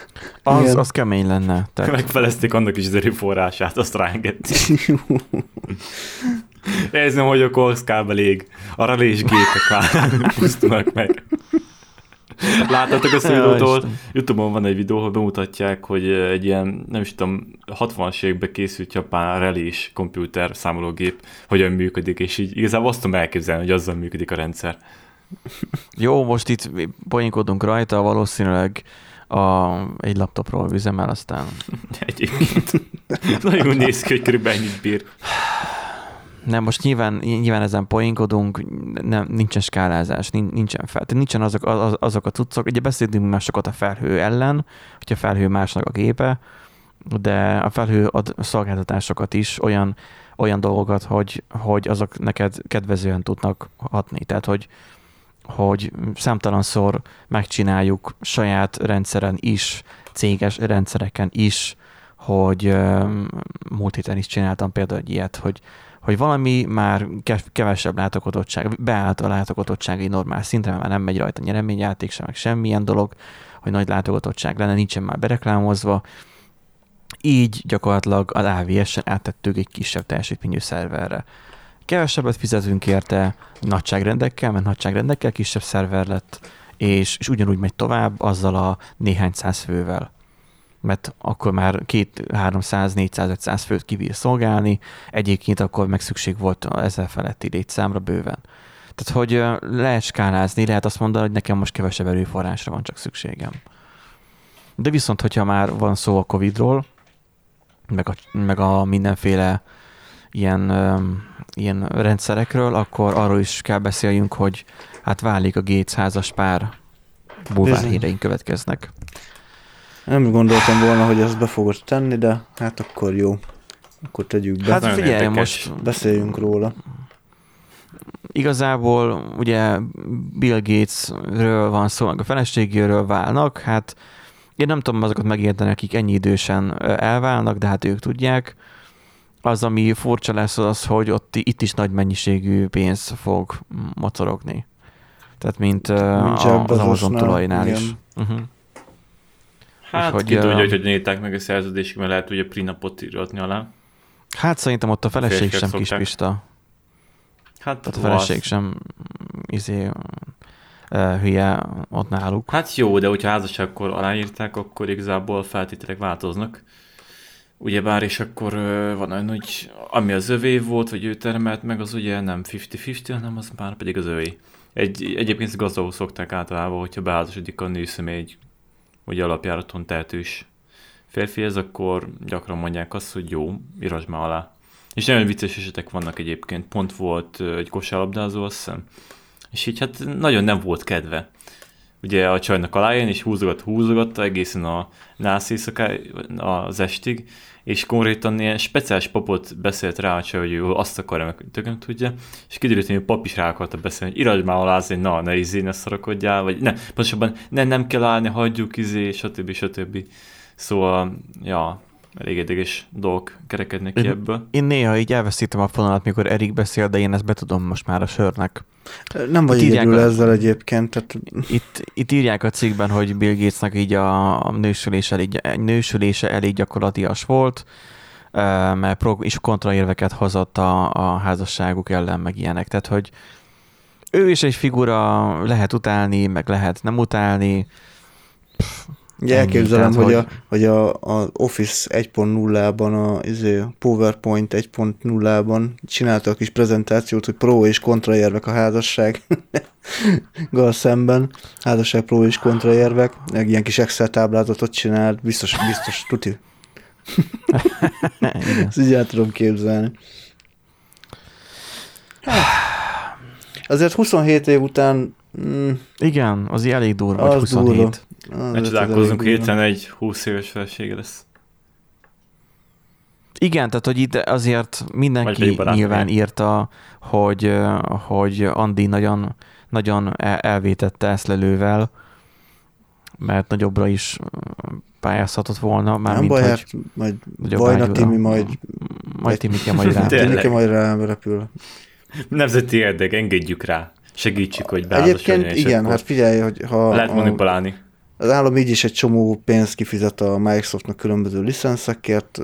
Az, az kemény lenne. Tehát... Megfelezték annak is az erőforrását, azt ráengedték. Érzem, hogy a korszkába ég. A relésgépek már pusztulnak meg. Láttatok a videótól? Youtube-on van egy videó, ahol bemutatják, hogy egy ilyen, nem is tudom, 60-as években készült japán relés komputer számológép hogyan működik, és így igazából azt tudom elképzelni, hogy azzal működik a rendszer. Jó, most itt poénkodunk rajta, valószínűleg a, egy laptopról üzemel, aztán... Egyébként. Nagyon néz ki, hogy körülbelül ennyit bír. Nem, most nyilván, nyilván ezen poénkodunk, nem, nincsen skálázás, nincsen fel. Tehát nincsen azok, az, azok a cuccok, ugye beszéltünk már sokat a felhő ellen, hogyha a felhő másnak a gépe, de a felhő ad szolgáltatásokat is, olyan, olyan dolgokat, hogy, hogy azok neked kedvezően tudnak hatni. Tehát, hogy hogy számtalanszor megcsináljuk saját rendszeren is, céges rendszereken is, hogy múlt héten is csináltam például egy ilyet, hogy, hogy valami már kevesebb látogatottság, beállt a látogatottsági normál szintre, mert már nem megy rajta nyereményjáték sem, meg semmilyen dolog, hogy nagy látogatottság lenne, nincsen már bereklámozva. Így gyakorlatilag az AVS-en áttettük egy kisebb teljesítményű szerverre. Kevesebbet fizetünk érte nagyságrendekkel, mert nagyságrendekkel kisebb szerver lett, és, és ugyanúgy megy tovább azzal a néhány száz fővel mert akkor már két 300, 400, 500 főt kibír szolgálni, egyébként akkor meg szükség volt ezzel feletti létszámra bőven. Tehát, hogy lehet skálázni, lehet azt mondani, hogy nekem most kevesebb erőforrásra van csak szükségem. De viszont, hogyha már van szó a Covid-ról, meg a, meg a mindenféle ilyen, ilyen rendszerekről, akkor arról is kell beszéljünk, hogy hát válik a Gates házas pár bulvárhíreink következnek. Nem gondoltam volna, hogy ezt be fogod tenni, de hát akkor jó. Akkor tegyük be. Hát figyelj, most beszéljünk róla. Igazából ugye Bill Gatesről van szó, meg a feleségéről válnak, hát én nem tudom azokat megérteni, akik ennyi idősen elválnak, de hát ők tudják. Az, ami furcsa lesz, az, hogy ott itt is nagy mennyiségű pénz fog mocorogni. Tehát mint, mint az Amazon tulajnál is. Uh-huh. Hát hogy, ki tudja, hogy hogy írták meg a szerződésük, mert lehet ugye prinapot írni alá. Hát szerintem ott a feleség sem kis pista. Hát Tehát a feleség az. sem izé, uh, hülye ott náluk. Hát jó, de hogyha házasságkor aláírták, akkor igazából feltételek változnak. Ugyebár, és akkor van olyan, hogy ami az övé volt, vagy ő termelt meg, az ugye nem 50-50, hanem az már pedig az övé. Egy, egyébként gazdagok szokták általában, hogyha beházasodik a nő személy egy ugye alapjáraton tehetős ez akkor gyakran mondják azt, hogy jó, írasd már alá. És nagyon vicces esetek vannak egyébként. Pont volt egy kosárlabdázó, azt hiszem. És így hát nagyon nem volt kedve. Ugye a csajnak alájön, és húzogat, húzogatta egészen a nász az estig, és konkrétan ilyen speciális papot beszélt rá, hogy ő azt akarja, meg tökéletesen tudja, és kiderült, hogy a pap is rá akarta beszélni, hogy iradj már alá, hogy na, ne izé, ne szarakodjál, vagy ne, pontosabban ne, nem kell állni, hagyjuk izé, stb. stb. Szóval, ja, elég érdekes dolgok kerekednek ki ebből. Én néha így elveszítem a fonalat, mikor Erik beszél, de én ezt betudom most már a sörnek. Nem vagy egyedül ezzel egyébként. Tehát... Itt, itt írják a cikkben, hogy Bill Gatesnek így a nősülése elég, nősülése elég gyakorlatias volt, mert pro és kontraérveket hozott a, a házasságuk ellen, meg ilyenek. Tehát, hogy ő is egy figura, lehet utálni, meg lehet nem utálni. Pff, Ugye elképzelem, hogy, hogy, a, hogy a, a Office 1.0-ban, a izé, PowerPoint 1.0-ban csinálta a kis prezentációt, hogy pro és kontraérvek a házasság gal szemben. Házasság pro és kontraérvek. Meg ilyen kis Excel táblázatot csinált, biztos, biztos, tuti. Ezt így el tudom képzelni. Azért 27 év után... Mm, Igen, az elég durva, az 27. Durva. Ah, ne csodálkozzunk, héten egy 20 éves felesége lesz. Igen, tehát hogy itt azért mindenki nyilván írta, hogy, hogy Andi nagyon, nagyon elvétette ezt lelővel, mert nagyobbra is pályázhatott volna. Már Nem baj, hogy hát majd Vajna Timi majd... Majd Timike majd rá. Timike majd rá repül. Nemzeti érdek, engedjük rá. Segítsük, hogy Egyébként igen, hát figyelj, hogy ha... Lehet manipulálni. Az állam így is egy csomó pénzt kifizet a Microsoftnak különböző licenszekért.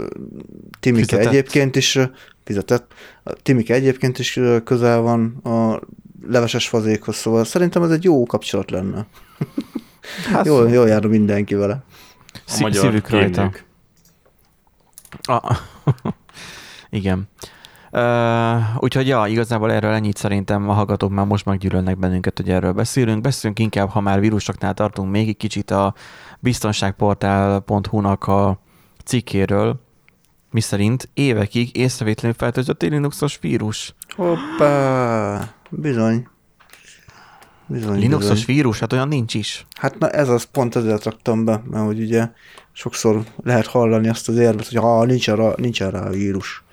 Timike fizetett. egyébként is fizetett. Timike egyébként is közel van a leveses fazékhoz, szóval szerintem ez egy jó kapcsolat lenne. Hát, jól, jól jár mindenki vele. A Szívük rajta. Ah. Igen. Uh, úgyhogy ja, igazából erről ennyit szerintem a hallgatók már most meggyűlölnek bennünket, hogy erről beszélünk. Beszélünk inkább, ha már vírusoknál tartunk, még egy kicsit a biztonságportál.hu-nak a cikkéről, miszerint évekig észrevétlenül feltöltött Linuxos vírus. Hoppá, bizony. Bizony, Linuxos bizony. vírus? Hát olyan nincs is. Hát na ez az pont ezért raktam be, mert hogy ugye sokszor lehet hallani azt az érvet, hogy ha nincs arra, nincs a vírus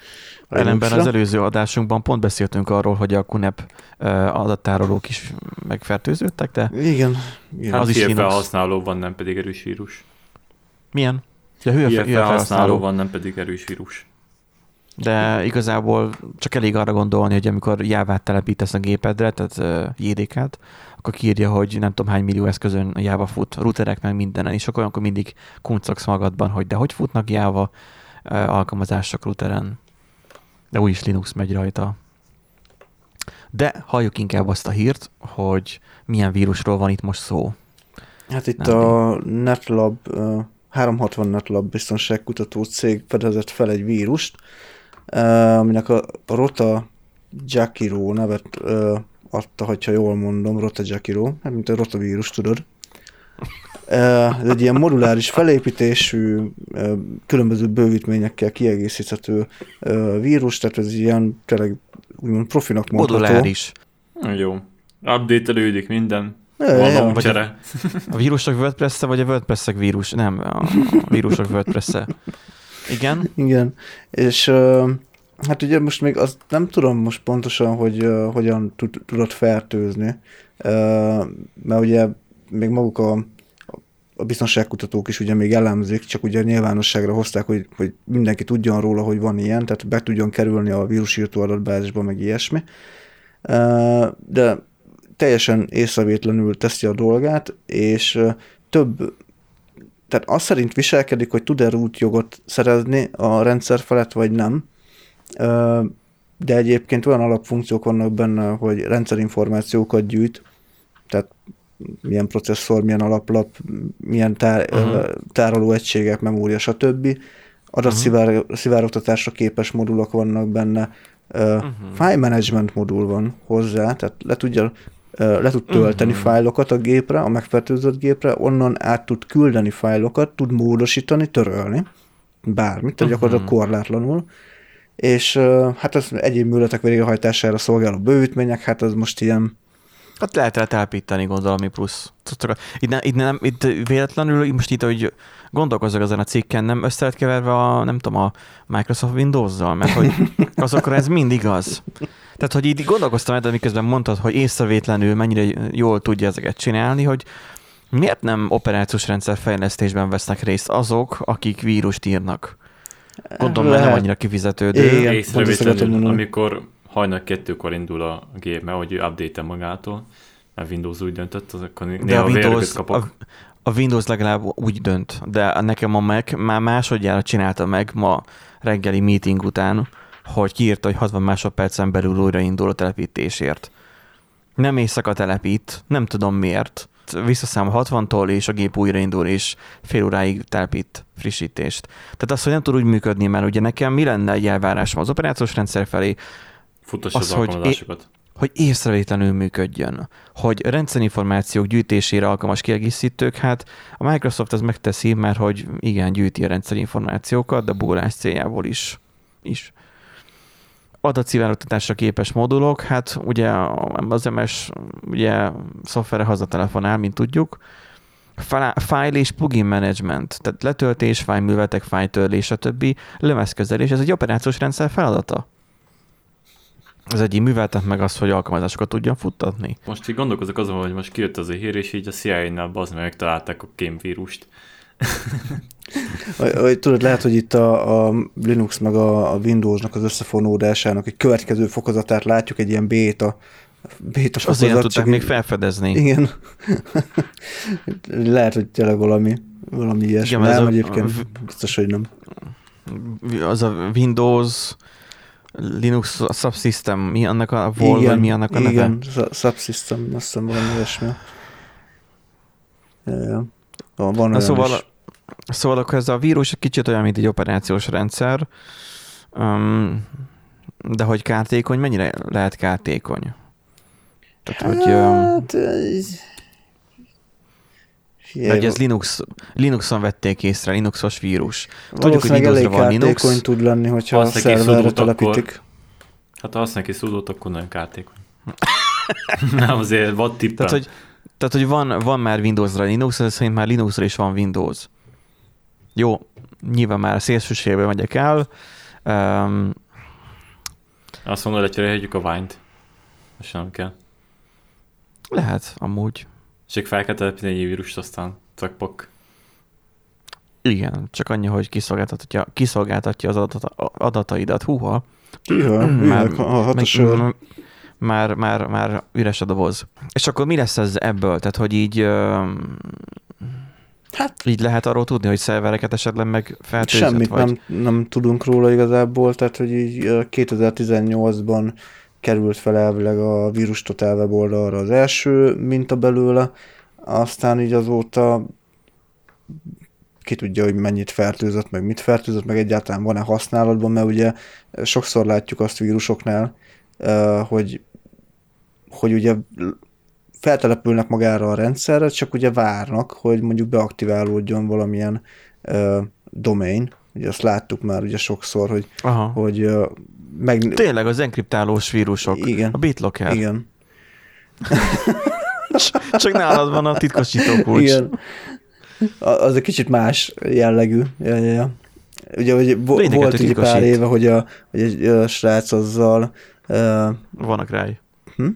Ellenben az előző adásunkban pont beszéltünk arról, hogy a QNAP ö, adattárolók is megfertőződtek, de Igen. igen. Hát Az is felhasználó van, nem pedig erős vírus. milyen? Ja, hülye, Hülye hülye felhasználó felhasználó. van, nem pedig erős vírus. De igazából csak elég arra gondolni, hogy amikor jávát telepítesz a gépedre, tehát uh, JDK-t, akkor kiírja, hogy nem tudom hány millió eszközön Java fut, routerek meg mindenen, és akkor olyankor mindig kuncogsz magadban, hogy de hogy futnak Java uh, alkalmazások routeren. De úgyis Linux megy rajta. De halljuk inkább azt a hírt, hogy milyen vírusról van itt most szó. Hát itt Nem a NetLab, ö, 360 NetLab biztonságkutató cég fedezett fel egy vírust, aminek a Rota Jakiro nevet adta, hogyha jól mondom, Rota Jakiro, hát mint a rotavírus, tudod. Ez egy ilyen moduláris felépítésű, különböző bővítményekkel kiegészíthető vírus, tehát ez ilyen tényleg úgymond profinak mondható. Moduláris. Hm, Jó. Update-elődik minden. Van ja. lomcsere. A vírusok wordpress vagy a wordpress vírus? Nem, a, a vírusok wordpress Igen. Igen, és hát ugye most még azt nem tudom most pontosan, hogy hogyan tud, tudod fertőzni, mert ugye még maguk a, a biztonságkutatók is ugye még elemzik, csak ugye nyilvánosságra hozták, hogy, hogy mindenki tudjon róla, hogy van ilyen, tehát be tudjon kerülni a vírusírtó adatbázisba, meg ilyesmi. De teljesen észrevétlenül teszi a dolgát, és több tehát az szerint viselkedik, hogy tud-e jogot szerezni a rendszer felett, vagy nem. De egyébként olyan alapfunkciók vannak benne, hogy rendszerinformációkat gyűjt, tehát milyen processzor, milyen alaplap, milyen tár, uh-huh. tároló egységek, memória, stb. Adatszivárogtatásra képes modulok vannak benne, uh, Mhm. file management modul van hozzá, tehát le tudja le tud tölteni Mhm. fájlokat a gépre, a megfertőzött gépre, onnan át tud küldeni fájlokat, tud módosítani, törölni, bármit, tehát Mhm. gyakorlatilag korlátlanul, és hát az egyéb műletek végrehajtására szolgáló bővítmények, hát az most ilyen, Hát lehet rá telepíteni, gondolom, plusz. cuccokat. Itt, ne, itt, nem, itt véletlenül, most itt, hogy gondolkozok ezen a cikken, nem össze lett keverve a, nem tudom, a Microsoft Windows-zal, mert hogy azokra ez mind igaz. Tehát, hogy így gondolkoztam de miközben mondtad, hogy észrevétlenül mennyire jól tudja ezeket csinálni, hogy miért nem operációs rendszer fejlesztésben vesznek részt azok, akik vírust írnak? Gondolom, mert nem annyira kifizetődő. Igen, Észrevétlenül, amikor hajnal kettőkor indul a gép, mert hogy ő update magától, mert Windows úgy döntött, az akkor De néha a Windows, kapok. a, a Windows legalább úgy dönt, de nekem a Mac már másodjára csinálta meg ma reggeli meeting után, hogy kiírta, hogy 60 másodpercen belül újraindul a telepítésért. Nem éjszaka telepít, nem tudom miért. Visszaszám 60-tól, és a gép újraindul, és fél óráig telepít frissítést. Tehát az, hogy nem tud úgy működni, mert ugye nekem mi lenne egy elvárásom az operációs rendszer felé, Futtass az, az, hogy alkalmazásokat. hogy észrevétlenül működjön, hogy rendszerinformációk gyűjtésére alkalmas kiegészítők, hát a Microsoft ez megteszi, mert hogy igen, gyűjti a rendszerinformációkat, de búrás céljából is. is. Adatszivárogtatásra képes modulok, hát ugye az MS ugye szoftverre hazatelefonál, mint tudjuk, File és plugin management, tehát letöltés, file műveletek, file törlés, stb. lemezkezelés, ez egy operációs rendszer feladata. Az egyik műveltet meg az, hogy alkalmazásokat tudjon futtatni. Most így gondolkozok azon, hogy most kijött az a hír, és így a CIA-nál bazd meg megtalálták a kémvírust. tudod, lehet, hogy itt a, a Linux meg a, a Windowsnak az összefonódásának egy következő fokozatát látjuk, egy ilyen béta, béta És azért nem tudták még felfedezni. Igen. Lehet, hogy tényleg valami, valami ilyesmi. Igen, mert ez nem, a- egyébként a- biztos, hogy nem. Az a Windows, Linux Subsystem, mi annak a Vol, vagy mi annak a neve? Igen, Su- Subsystem, azt hiszem valami ilyesmi. Van, van Na szóval, is. szóval akkor ez a vírus egy kicsit olyan, mint egy operációs rendszer, um, de hogy kártékony, mennyire lehet kártékony? Tehát, hogy, um, Figyelj, hogy ez Linux, Linuxon vették észre, Linuxos vírus. hogy valószínűleg elég Windowsra van Linux. tud lenni, hogyha Ha a azt neki szerverre telepítik. Hát ha használják egy szudót, akkor nagyon kártékony. nem, azért vad tippel. Tehát, hogy, tehát, hogy van, van már Windowsra Linux, ez szerint már Linuxra is van Windows. Jó, nyilván már szélsőségbe megyek el. Um, Azt mondod, hogy cserélhetjük a Vine-t. Most nem kell. Lehet, amúgy. Csak fel kell telepíteni egy vírust, aztán cakpak. Igen, csak annyi, hogy kiszolgáltatja, kiszolgáltatja az adata, adataidat. Húha. Iha, Már- már, már, már, már üres a doboz. És akkor mi lesz ez ebből? Tehát, hogy így, Hát így lehet arról tudni, hogy szervereket esetleg meg feltőzött, Semmit vagy? nem, nem tudunk róla igazából, tehát hogy így ö, 2018-ban került fel elvileg a vírus Total weboldalra az első minta belőle, aztán így azóta ki tudja, hogy mennyit fertőzött, meg mit fertőzött, meg egyáltalán van-e használatban, mert ugye sokszor látjuk azt vírusoknál, hogy, hogy ugye feltelepülnek magára a rendszerre, csak ugye várnak, hogy mondjuk beaktiválódjon valamilyen domain. Ugye azt láttuk már ugye sokszor, hogy, Aha. hogy meg... Tényleg az enkriptálós vírusok. Igen. A BitLocker. Igen. Csak nálad van a titkosító kulcs. Igen. A- Az egy kicsit más jellegű. Ja, ja, ja. Ugye, hogy Lényeget, volt ugye pár éve, hogy, a, hogy egy ö, srác azzal ö, Vannak rá. Hm?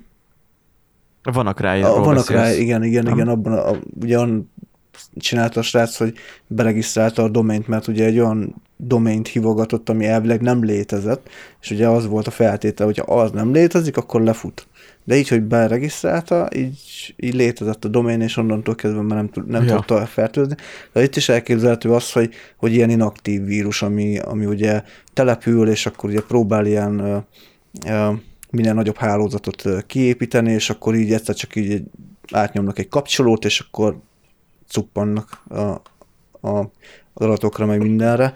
Vannak rá. A, vannak rá, igen, igen, Nem? igen, abban a, a, ugye on csinálta a srác, hogy beregisztrálta a domaint, mert ugye egy olyan domaint hívogatott, ami elvileg nem létezett, és ugye az volt a feltétel, hogyha az nem létezik, akkor lefut. De így, hogy beregisztrálta, így, így létezett a domain, és onnantól kezdve már nem, nem Ja. tudta fertőzni. De itt is elképzelhető az, hogy, hogy ilyen inaktív vírus, ami, ami ugye települ, és akkor ugye próbál ilyen ö, ö, minél nagyobb hálózatot kiépíteni, és akkor így egyszer csak így átnyomnak egy kapcsolót, és akkor cuppannak a, a, az adatokra, meg mindenre.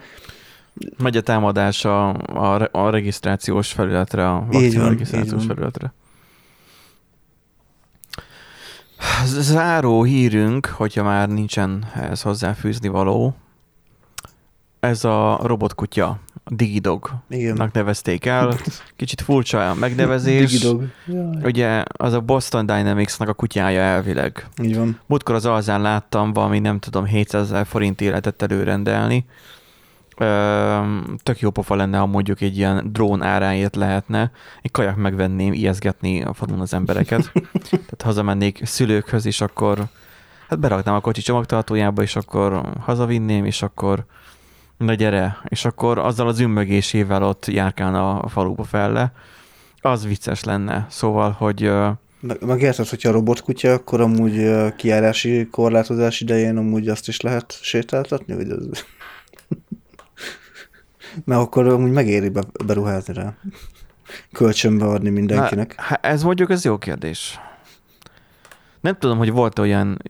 Megy a támadás a, a, a regisztrációs felületre, a vakcina van, regisztrációs felületre. Záró hírünk, hogyha már nincsen ehhez hozzáfűzni való, ez a robotkutya, a Digidog. Igen. nevezték el. Kicsit furcsa a megnevezés. Digidog. Jaj. Ugye az a Boston Dynamics-nak a kutyája elvileg. Így van. Múltkor az alzán láttam valami, nem tudom, 700 ezer forint életet előrendelni. Ö, tök jó pofa lenne, ha mondjuk egy ilyen drón áráért lehetne. Egy kajak megvenném, ijeszgetni a falun az embereket. Tehát hazamennék szülőkhöz, és akkor hát beraknám a kocsi csomagtartójába, és akkor hazavinném, és akkor na gyere, és akkor azzal az ümmögésével ott járkálna a faluba felle. Az vicces lenne. Szóval, hogy Meg, meg érted, hogyha robotkutya, akkor amúgy ö, kijárási korlátozás idején amúgy azt is lehet sétáltatni, vagy az... Mert akkor amúgy megéri be, beruházni rá. Kölcsönbe adni mindenkinek. Na, ez mondjuk ez jó kérdés. Nem tudom, hogy volt olyan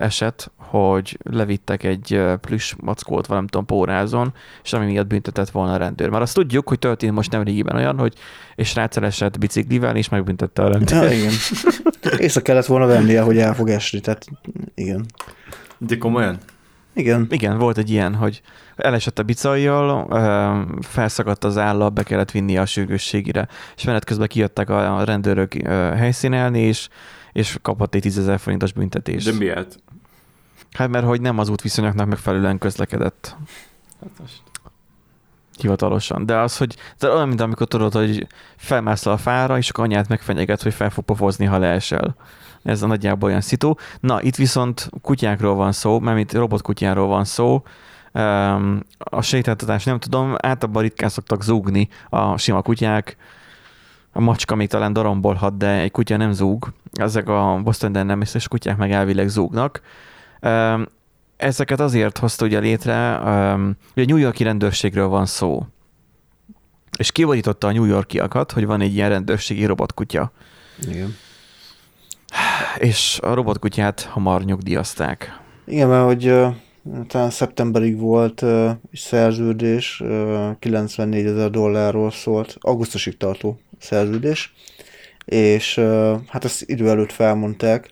eset, hogy levittek egy plüss mackót, nem tudom, pórázon, és ami miatt büntetett volna a rendőr. Már azt tudjuk, hogy történt most nem régiben olyan, hogy és srác esett biciklivel, és megbüntette a rendőr. Ja, igen. Észre kellett volna vennie, hogy el fog esni, tehát igen. De komolyan? Igen. Igen, volt egy ilyen, hogy elesett a bicajjal, felszakadt az álla, be kellett vinni a sürgősségire, és menet közben kijöttek a rendőrök helyszínelni, és, és kapott egy 10 ezer forintos büntetést. De miért? Hát mert hogy nem az útviszonyoknak megfelelően közlekedett Hát most. hivatalosan. De az, hogy de olyan, mint amikor tudod, hogy felmászol a fára, és akkor anyát megfenyeget, hogy fel fog pofozni, ha leesel. Ez a nagyjából olyan szitu. Na, itt viszont kutyákról van szó, mert itt robotkutyáról van szó. A sétáltatás nem tudom, általában ritkán szoktak zúgni a sima kutyák. A macska még talán darombolhat, de egy kutya nem zúg. Ezek a Boston Dynamics-es kutyák meg elvileg zúgnak. Ezeket azért hozta ugye létre, ugye New Yorki rendőrségről van szó. És kivonította a New Yorkiakat, hogy van egy ilyen rendőrségi robotkutya. Igen. És a robotkutyát hamar nyugdíjazták. Igen, mert hogy ö, talán szeptemberig volt egy szerződés, ö, 94 ezer dollárról szólt, augusztusig tartó szerződés, és hát ezt idő előtt felmondták.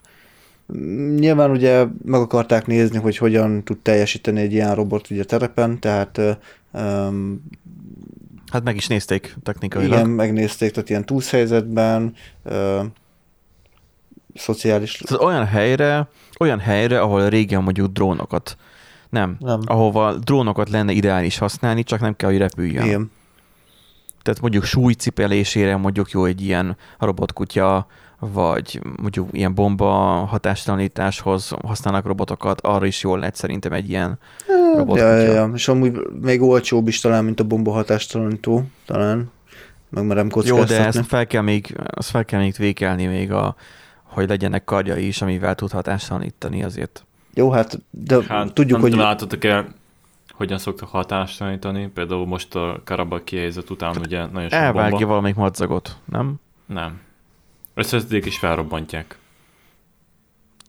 Nyilván ugye meg akarták nézni, hogy hogyan tud teljesíteni egy ilyen robot ugye terepen, tehát öm, Hát meg is nézték technikailag. igen, megnézték, tehát ilyen túlszhelyzetben, ö, szociális... Tehát olyan helyre, olyan helyre, ahol régen mondjuk drónokat, nem, Nem. ahova drónokat lenne ideális használni, csak nem kell, hogy repüljön. Igen. Tehát mondjuk súlycipelésére mondjuk jó egy ilyen robotkutya, vagy mondjuk ilyen bomba hatástalanításhoz használnak robotokat, arra is jól lehet szerintem egy ilyen robotkutya. Ja, ja, ja. És amúgy még olcsóbb is talán, mint a bomba hatástalanító, talán. Megmerem Jó, kockáztatni. de ezt fel kell még, azt fel kell még vékelni még a, hogy legyenek karjai is, amivel tud hatástalanítani azért. Jó, hát, de Hát tudjuk, nem hogy... láthatok el, hogyan szoktak hatástalanítani. Például most a Karabak kihelyezet után ugye nagyon sok Elvágja bomba. valamelyik madzagot, nem? Nem. Összeszedik és felrobbantják.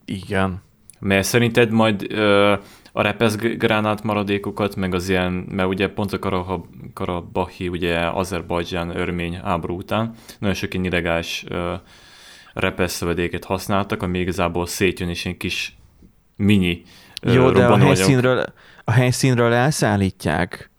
Igen. Mert szerinted majd ö, a repesz gránát maradékokat, meg az ilyen, mert ugye pont a Karahab, Karabahi, ugye Azerbajdzsán örmény háború után nagyon sok ilyen illegális ö, használtak, ami igazából szétjön és ilyen kis mini ö, Jó, de a helyszínről, a helyszínről elszállítják.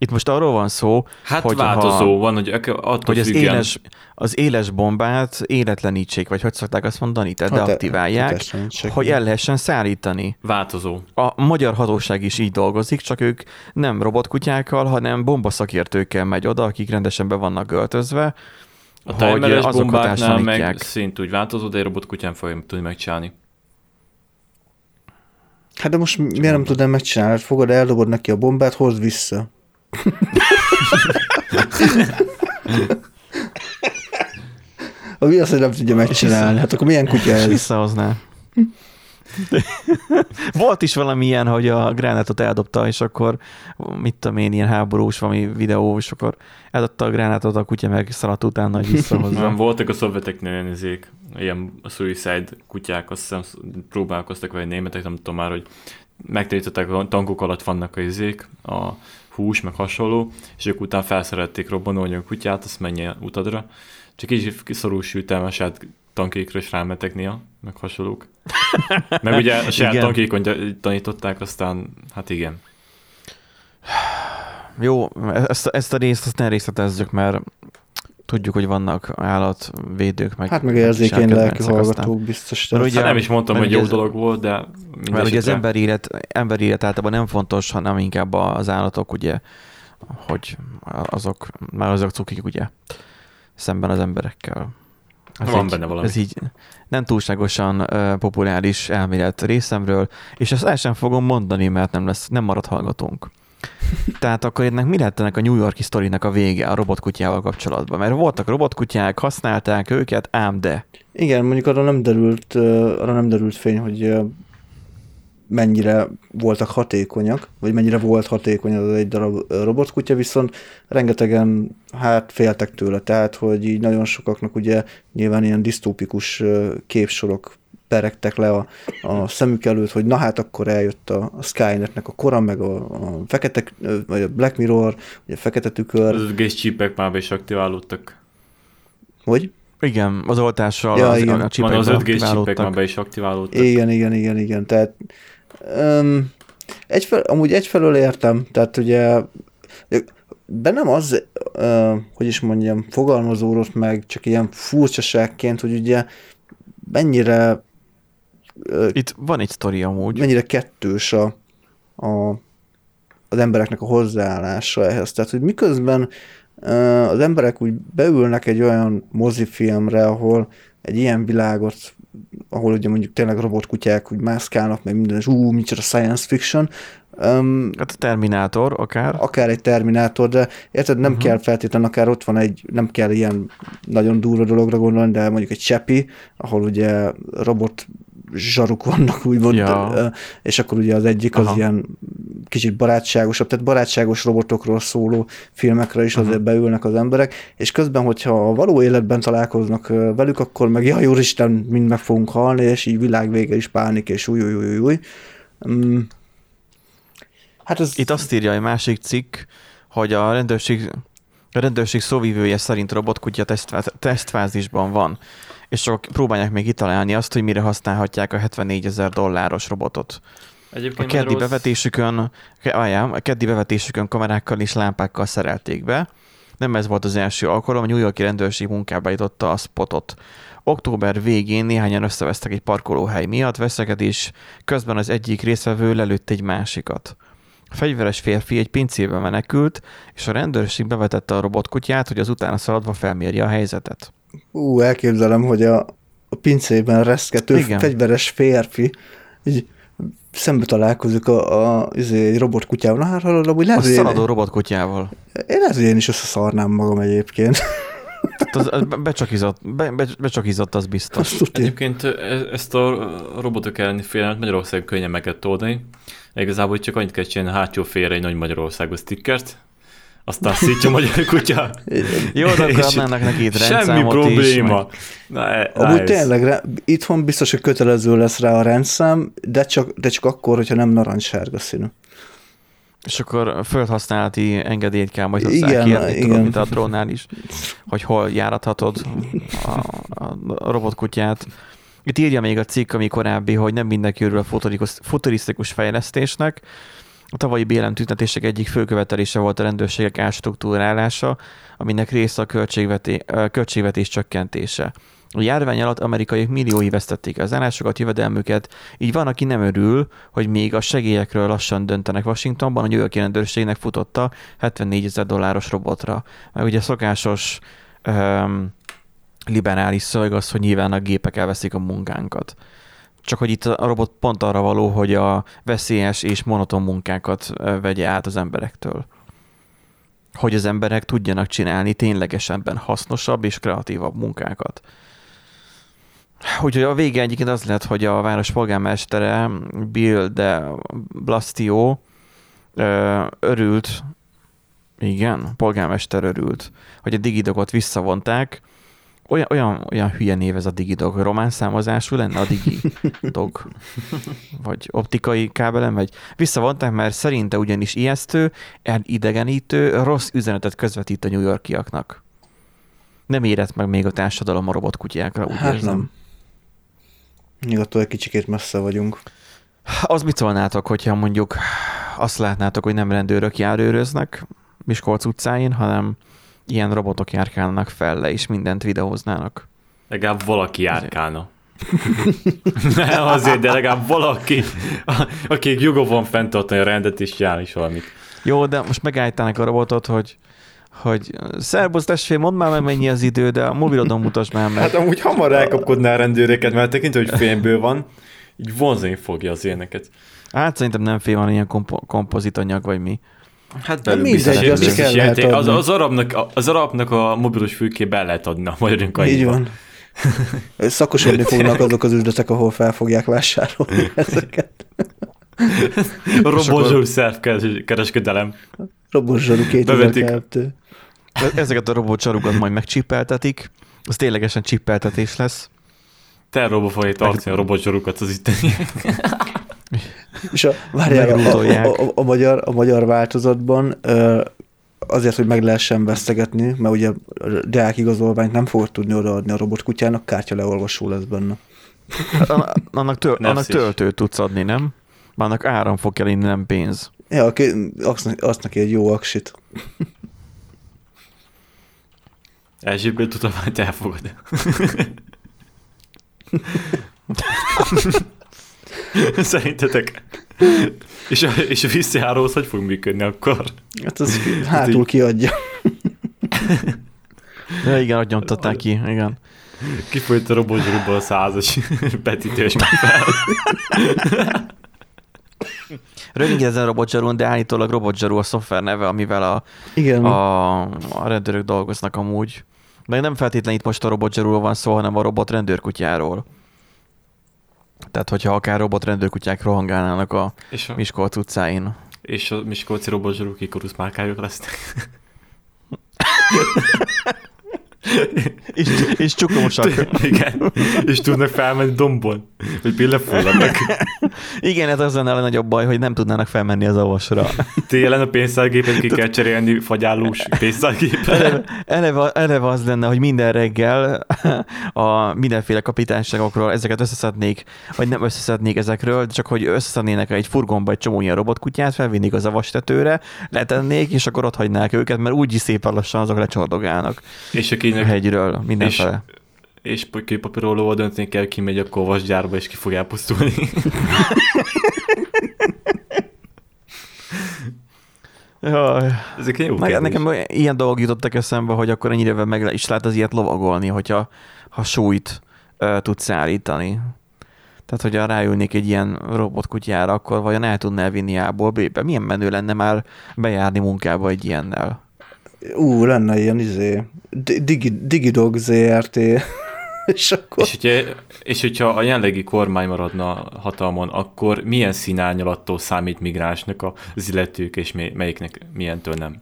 Itt most arról van szó, Hát hogy változó ha- van, hogy attól hogy az éles, az éles bombát életlenítsék, vagy hogy szokták azt mondani, tehát Hát, deaktiválják, hatástalanítják, hogy el lehessen szállítani. változó. A magyar hatóság is így dolgozik, csak ők nem robotkutyákkal, hanem bombaszakértőkkel megy oda, akik rendesen be vannak öltözve, A hogy timeres azok bombáknál meg hatástalanítják. szintúgy változó, de egy robotkutyán fogja tudni megcsinálni. Hát de most miért nem tudnám megcsinálni? Hát fogod, eldobod neki a bombát, hozd vissza. A mi az, hogy nem tudja megcsinálni? Hát akkor milyen kutya ez? visszahozná. Volt is valami ilyen, hogy a gránátot eldobta, és akkor mit tudom én, ilyen háborús valami videó, és akkor eldobta a gránátot, a kutya meg szaladt utána, hogy visszahozza. voltak a szovjeteknél ilyen izék, ilyen suicide kutyák, azt hiszem próbálkoztak, vagy németek, nem tudom már, hogy megtanították, a tankok alatt vannak a izék, a hús, meg hasonló, és ők után felszerették robbanóanyag kutyát, azt menjen utadra. Csak így kiszorul sültem a saját tankékra is rámeteknél, meg hasonlók. Meg ugye a saját tankékon tanították, aztán hát igen. Jó, ezt, ezt a részt azt ne részletezzük, mert tudjuk, hogy vannak állatvédők, meg Hát meg érzékeny lelki aztán- hallgatók biztos. Mert ugye- Hát nem is mondtam, hogy jó ez- dolog volt, de Mert ugye az mindesetre- emberi élet, emberi élet általában nem fontos, hanem inkább az állatok, ugye, hogy azok, már azok cukik, ugye, szemben az emberekkel. Ez Van így, benne valami. Ez így nem túlságosan uh, populáris elmélet részemről, és ezt el sem fogom mondani, mert nem lesz, nem marad hallgatónk. Tehát akkor ennek mi lett ennek a New Yorki sztorinak a vége a robotkutyával kapcsolatban? Mert voltak robotkutyák, használták őket, ám de. Igen, mondjuk arra nem derült, arra nem derült fény, hogy mennyire voltak hatékonyak, vagy mennyire volt hatékony az egy darab robotkutya, viszont rengetegen hát féltek tőle, tehát hogy így nagyon sokaknak ugye nyilván ilyen disztópikus képsorok peregtek le a, a szemük előtt, hogy na hát akkor eljött a, a Skynetnek a kora, meg a, a fekete, vagy a Black Mirror, vagy a fekete tükör, Az egész csípek már be is aktiválódtak. hogy? Igen, az oltással Ja, az, igen. a Van csipekbe az 5G csípek aktiválódtak. már be is aktiválódtak. Igen, igen, igen, igen. Tehát um, egyfel, amúgy egyfelől értem, tehát ugye bennem az, uh, hogy is mondjam, fogalmazódott meg csak ilyen furcsaságként, hogy ugye mennyire uh, Itt van egy sztori amúgy. mennyire kettős a, a, az embereknek a hozzáállása ehhez. Tehát, hogy miközben uh, az emberek úgy beülnek egy olyan mozifilmre, ahol egy ilyen világot, ahol ugye mondjuk tényleg robotkutyák úgy mászkálnak, meg minden, és ú, micsoda science fiction, um, Hát a Terminátor akár. akár egy Terminátor, de érted, nem uh-huh. kell feltétlenül, akár ott van egy, nem kell ilyen nagyon durva dologra gondolni, de mondjuk egy Csepi, ahol ugye robot zsaruk vannak, úgymond, Ja. és akkor ugye az egyik az Aha. ilyen kicsit barátságosabb, tehát barátságos robotokról szóló filmekre is azért beülnek az emberek, és közben, hogyha a való életben találkoznak velük, akkor meg jaj, úristen, mind meg fogunk halni, és így világvége is pánik, és új, új, új, új. Hát ez... Itt azt írja egy másik cikk, hogy a rendőrség, a rendőrség szóvívője szerint robotkutya tesztfáz, tesztfázisban van, és csak próbálják még kitalálni azt, hogy mire használhatják a 74 ezer dolláros robotot. A Egyébként keddi rossz- bevetésükön, várjál, a keddi bevetésükön kamerákkal és lámpákkal szerelték be. Nem ez volt az első alkalom, a New Yorki rendőrség munkába jutotta a spotot. Október végén néhányan összevesztek egy parkolóhely miatt, veszekedés közben az egyik részvevő lelőtt egy másikat. fegyveres férfi egy pincébe menekült, és a rendőrség bevetette a robotkutyát, hogy az utána szaladva felmérje a helyzetet. Ú, elképzelem, hogy a, a pincében reszkető Igen. fegyveres férfi így szembe találkozik a, a, izé, egy robotkutyával. Na hát hallod, A lehet, hogy szaladó én, robotkutyával. én lehet, hogy én is összeszarnám magam egyébként. Tehát az, az be- becsakizott, be, be, becsakizott, az biztos. Azt tudja. Egyébként e- ezt a robotok elleni félelmet Magyarországon könnyen meg lehet oldani. Igazából csak annyit kell csinálni a hátsó félre egy nagy Magyarországos stickert, aztán szítja a magyar kutya. Jó, de akkor adnának neki itt Semmi probléma. is. Na, e- Amúgy ez- tényleg, itthon biztos, hogy kötelező lesz rá a rendszám, de csak, de csak akkor, hogyha nem narancssárga színű. És akkor földhasználati engedélyt kell majd Igen, hozzá kérni, igen. tudod, mint a drónnál is, hogy hol járathatod a, a robotkutyát. Itt írja még a cikk, ami korábbi, hogy nem mindenki örül a futurisztikus fejlesztésnek. A tavalyi BLM tüntetések egyik fő követelése volt a rendőrségek ástruktúrálása, aminek része a költségveté- költségvetés csökkentése. A járvány alatt amerikaiak milliói vesztették az állásokat, jövedelmüket, így van, aki nem örül, hogy még a segélyekről lassan döntenek Washingtonban, a New Yorki rendőrségnek futotta 74 ezer dolláros robotra. Mert ugye szokásos um, liberális szöveg az, hogy nyilván a gépek elveszik a munkánkat. Csak hogy itt a robot pont arra való, hogy a veszélyes és monoton munkákat vegye át az emberektől. Hogy az emberek tudjanak csinálni ténylegesenben hasznosabb és kreatívabb munkákat. Úgyhogy a vége egyébként az lett, hogy a város polgármestere Bill de Blastio örült, igen, polgármester örült, hogy a digidogot visszavonták. Olyan, olyan, olyan hülye név ez a digidog. Román számozású lenne a digidog? Vagy optikai kábelen? Vagy visszavonták, mert szerinte ugyanis ijesztő, elidegenítő, rossz üzenetet közvetít a New Yorkiaknak. Nem érett meg még a társadalom a robotkutyákra, úgy Hát érzem. nem. Még attól egy kicsikét messze vagyunk. Az mit szólnátok, hogyha mondjuk azt látnátok, hogy nem rendőrök járőröznek Miskolc utcáin, hanem ilyen robotok járkálnak fel le, és mindent videóznának. Legalább valaki járkálna. Nem azért, de legalább valaki, akik joga van fenntartani a rendet és jár is valamit. Jó, de most megállítanak a robotot, hogy hogy szerbusz testvérem, mondd már meg mennyi az idő, de a mobilodon mutasd már meg. Hát amúgy hamar elkapkodná a rendőreket, mert tekintve, hogy fényből van, így vonzani fogja az éneket. Hát szerintem nem fél van ilyen kompo- kompozitanyag, vagy mi. Hát belül mindegy, biztos, kell lehet játék. Az, adni. az, arabnak, az arabnak a mobilos fülkébe el lehet adni a magyarunk Így van. Szakosodni fognak azok az üzletek, ahol fel fogják vásárolni ezeket. Robotzsúr szervkereskedelem. Bevetik. 2002. E- Ezeket a robotcsarukat majd megcsippeltetik, az ténylegesen csippeltetés lesz. Terrorba fogja tartani a robotzsorukat az itteni. És a, várjál, a, a, a, a, magyar, a magyar változatban azért, hogy meg lehessen vesztegetni, mert ugye deák igazolványt nem fogod tudni odaadni a robotkutyának, kártya leolvasó lesz benne. Hát annak, töl, annak töltőt tudsz adni, nem? Már annak áram fog kell inni, nem pénz. Ja, aki, azt, azt neki egy jó aksit. Erzséből tudományt elfogad. Szerintetek? És a, és a visszajáró az hogy fog működni akkor? Hát az hátul kiadja. Ja, igen, ott nyomtatták ki, igen. Kifolyt a robotzsorúból a százas betítős. Rövig ezen robotzsarún, de állítólag robotzsarú a szoftver neve, amivel a, Igen. a, a rendőrök dolgoznak amúgy. Meg nem feltétlenül itt most a robotzsarúról van szó, hanem a robot rendőrkutyáról. Tehát, hogyha akár robot rendőrkutyák rohangálnának a És a, Miskolc utcáin. és a Miskolci robotzsorú kikorusz márkájuk lesznek. És, és csukomosak. Igen. És tudnak felmenni dombon. Hogy billefulladnak. Igen, ez az lenne a legnagyobb baj, hogy nem tudnának felmenni az avasra. Télen a pénztárgépet ki kell cserélni fagyálós pénztárgépre. Eleve, eleve, eleve az lenne, hogy minden reggel a mindenféle kapitányságokról ezeket összeszednék, vagy nem összeszednék ezekről, csak hogy összeszednének egy furgonba egy csomó ilyen robotkutyát, felvinnék az avastetőre, letennék, és akkor ott hagynák őket, mert úgy szépen lassan azok lecsordogálnak És a akinek hegyről, mindenfele. és kőpapírólóval dönteni kell, ki megy a kovasgyárba, és ki fog elpusztulni. Jaj. Ezek jó kérdés. nekem ilyen dolgok jutottak eszembe, hogy akkor ennyire meg is lehet az ilyet lovagolni, hogyha ha súlyt ö, tudsz állítani. Tehát, hogyha ráülnék egy ilyen robotkutyára, akkor vajon el tudná elvinni A-ból B-be? Milyen menő lenne már bejárni munkába egy ilyennel? Ú, lenne ilyen izé, Di- Digi, Digidog ZRT, és akkor... És, hogyha, és hogyha a jelenlegi kormány maradna hatalmon, akkor milyen színárnyalattól számít migránsnak az illetők, és mely- melyiknek milyentől nem?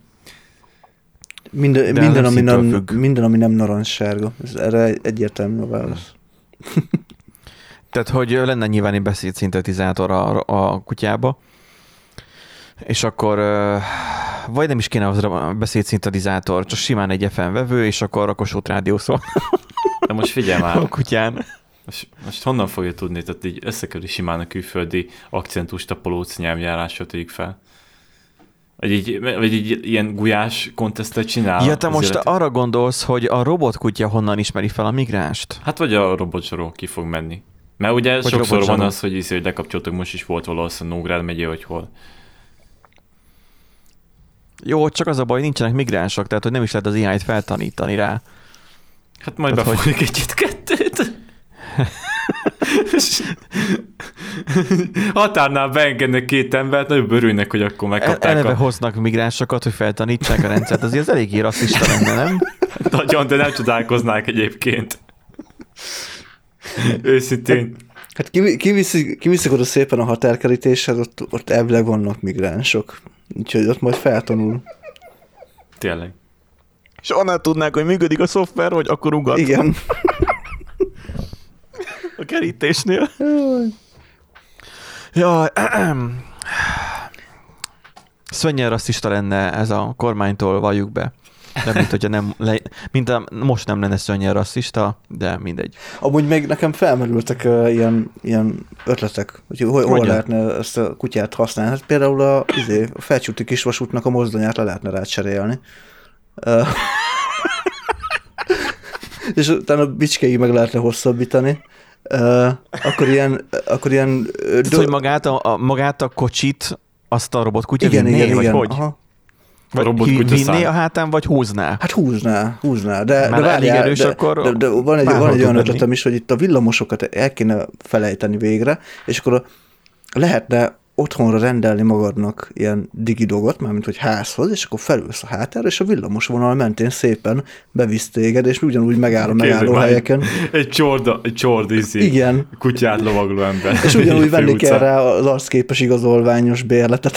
Minden, De minden, ami nem, függ. minden, ami nem narancssárga. Ez erre egyértelmű a válasz. Tehát, hogy lenne nyilván egy beszédszintetizátor a, a kutyába, és akkor vagy nem is kéne az a beszédszintetizátor, csak simán egy FM vevő, és akkor a Kossuth rádió szól De most figyelj már, a kutyán. most, most honnan fogja tudni, tehát így összekerül simán a külföldi akcentust, a polóc nyelvjárásra tegyük fel. Vagy így, vagy így ilyen gulyás kontesztet csinál. Ja, te most illető. arra gondolsz, hogy a robotkutya honnan ismeri fel a migránst? Hát vagy a robotzsaró ki fog menni. Mert ugye Vagy sokszor van az, hogy, izé, hogy lekapcsoltok, most is volt valószínűleg Nógrád megye, hogy hol. Jó, csak az a baj, nincsenek migránsok, tehát hogy nem is lehet az AI-t feltanítani rá. Hát majd Tehát, hogy- befolyik egyet-kettőt. Határnál beengednek két embert, nagyon örülnek, hogy akkor El, megkapták eleve a hoznak migránsokat, hogy feltanítsák a rendszert, azért az eléggé rasszista lenne, nem? nagyon, de nem csodálkoznák egyébként. Őszintén. Hát kivi- kiviszik, kiviszik oda szépen a határkerítéshez, ott, ott elvileg vannak migránsok. Úgyhogy ott majd feltanul. Tényleg. És onnan tudnák, hogy működik a szoftver, hogy akkor ugat Igen. a kerítésnél. Jaj, Szönnyel rasszista lenne ez a kormánytól, valljuk be. De mint, hogyha nem, le, mint a, most nem lenne szönnyel rasszista, de mindegy. Amúgy még nekem felmerültek uh, ilyen, ilyen ötletek, hogy hol, hol Mondja. lehetne ezt a kutyát használni. Hát például a, izé, a felcsúti kisvasútnak a mozdonyát le lehetne rá cserélni. Uh, és utána a bicskéig meg lehetne hosszabbítani. Uh, akkor ilyen, akkor ilyen ö, Tehát, hogy magát a, a, magát a kocsit azt a robotkutya igen, vinné, igen, vagy igen. hogy? Aha. A robotkutya vinné száll. a hátán, vagy húzná? Hát húzná, húzná, de, Már de, elég várjál, erős, de, akkor de, de van egy, van egy olyan menni. ötletem is, hogy itt a villamosokat el kéne felejteni végre, és akkor lehetne otthonra rendelni magadnak ilyen digidogot, mármint hogy házhoz, és akkor felülsz a hátára, és a villamos vonal mentén szépen bevisz téged, és ugyanúgy megáll a megálló már, helyeken. Egy csorda, egy csorda izé, Igen, kutyát lovagló ember. és ugyanúgy venni kell rá az arcképes igazolványos bérletet.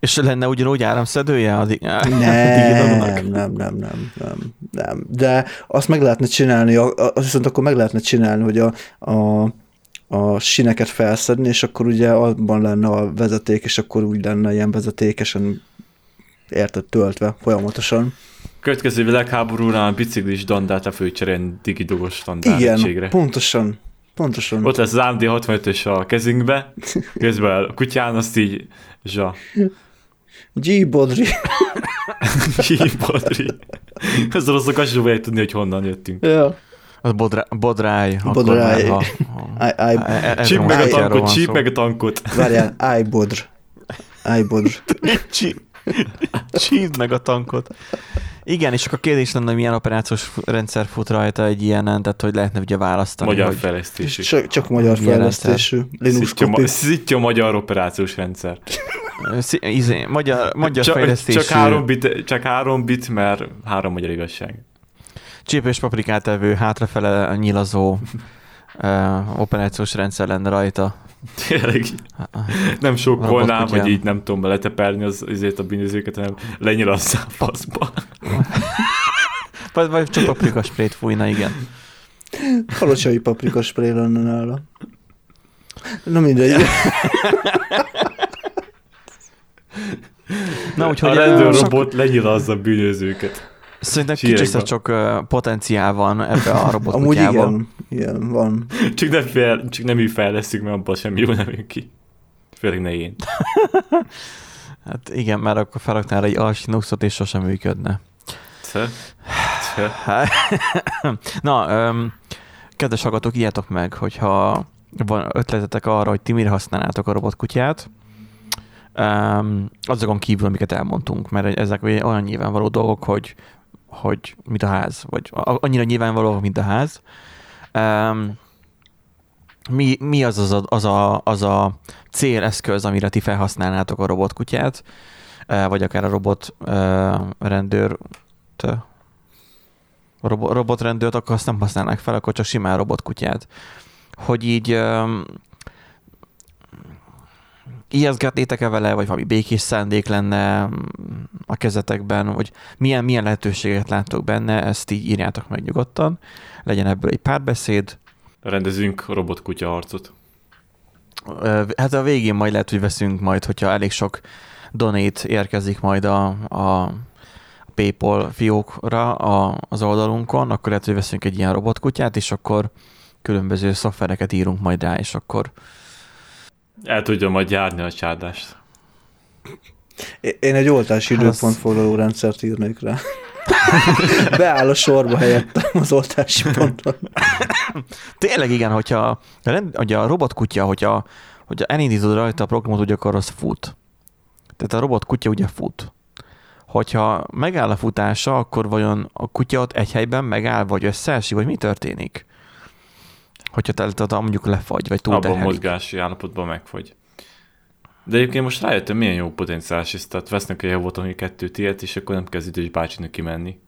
És lenne ugyanúgy áramszedője a, di- a? Nem, nem, nem, nem, nem, nem. De azt meg lehetne csinálni, azt viszont akkor meg lehetne csinálni, hogy a, a, a sineket felszedni, és akkor ugye abban lenne a vezeték, és akkor úgy lenne ilyen vezetékesen érted töltve folyamatosan. Következő világháborúnál a biciklis dandát a főcseren digidogos standard Igen, pontosan. Pontosan. Ott lesz az AMD 65-ös a kezünkbe, közben a kutyán azt így zsa. G. Bodri. Híbadri. Az oroszok azt sem fogják tudni, hogy honnan jöttünk. ja. Az bodrá, bodráj. Bodráj. ha- ha- I, I, Csíp meg a tankot, csíp meg a tankot. várjál, I. Bodr. I. Bodr. Csí- Csípd meg a tankot. Igen, és akkor kérdés lenne, hogy milyen operációs rendszer fut rajta egy ilyenen, tehát hogy lehetne ugye választani. Magyar hogy... És fejlesztésű. csak, csak magyar fejlesztésű. Linux Szitja, ma, szitja magyar operációs rendszer. Szí- izé, magyar, magyar Csak, fejlesztésű csak, három bit, csak három bit, mert három magyar igazság. csípős paprikát evő, hátrafele nyilazó uh, operációs rendszer lenne rajta. Tényleg. Nem sokkolnám, hogy így nem tudom beleteperni az, azért a bűnözőket, hanem lenyilasszál a faszba. Vagy, vagy csak paprika sprayt fújna, igen. Kalocsai paprika spray lenne nála. Na mindegy. Na, úgyhogy a rendőrrobot lenyilazza a bűnözőket. Szerintem kicsit csak potenciál van ebbe a Amúgy robotkutyában. igen, igen, van. Csak nem, fel, csak nem így fejlesztjük, mert abban semmi jó nem jön ki. Főleg ne én. Hát igen, mert akkor felraknál egy Arch Linuxot, és sosem működne. Te? Te? Na, öm, kedves hallgatók, írjátok meg, hogyha van ötletetek arra, hogy ti mire használnátok a robotkutyát. Um, azokon kívül, amiket elmondtunk, mert ezek olyan nyilvánvaló dolgok, hogy, hogy mint a ház, vagy annyira nyilvánvaló, mint a ház. Um, mi, mi az, az, a, az, a, az a céleszköz, amire ti felhasználnátok a robotkutyát, vagy akár a robot rendőr, a robotrendőrt, akkor azt nem használnák fel, akkor csak simán robotkutyát. Hogy így ijeszgetnétek-e vele, vagy valami békés szándék lenne a kezetekben, vagy milyen, milyen lehetőséget láttok benne, ezt így írjátok meg nyugodtan. Legyen ebből egy párbeszéd. Rendezünk robotkutya harcot. Hát a végén majd lehet, hogy veszünk majd, hogyha elég sok donate érkezik majd a, a PayPal fiókra a, az oldalunkon, akkor lehet, hogy veszünk egy ilyen robotkutyát, és akkor különböző szoftvereket írunk majd rá, és akkor el tudja majd járni a csárdást. Én egy oltási hát időpontfoglaló rendszert írnék rá. Beáll a sorba helyettem az oltási ponton. Tényleg igen, hogyha, hogyha a robotkutya, hogyha, hogyha elindítod rajta a programot, ugye akkor az fut. Tehát a robotkutya ugye fut. Hogyha megáll a futása, akkor vajon a kutya ott egy helyben megáll, vagy összeesik, vagy mi történik? Hogyha te, mondjuk lefagy, vagy túl Abban mozgási állapotban megfagy. De egyébként most rájöttem, milyen jó potenciális ez, tehát vesznek egy Havoton kettőt ilyet, és akkor nem kell az idős bácsinak kimenni,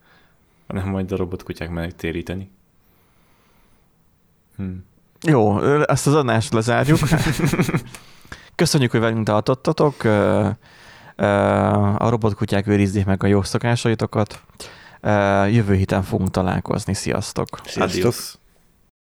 hanem majd a robotkutyák mennek téríteni. Hm. Jó, ezt az adást lezárjuk. Köszönjük, hogy velünk tartottatok. A robotkutyák őrizzék meg a jó szokásaitokat. Jövő héten fogunk találkozni. Sziasztok! Sziasztok! Adios.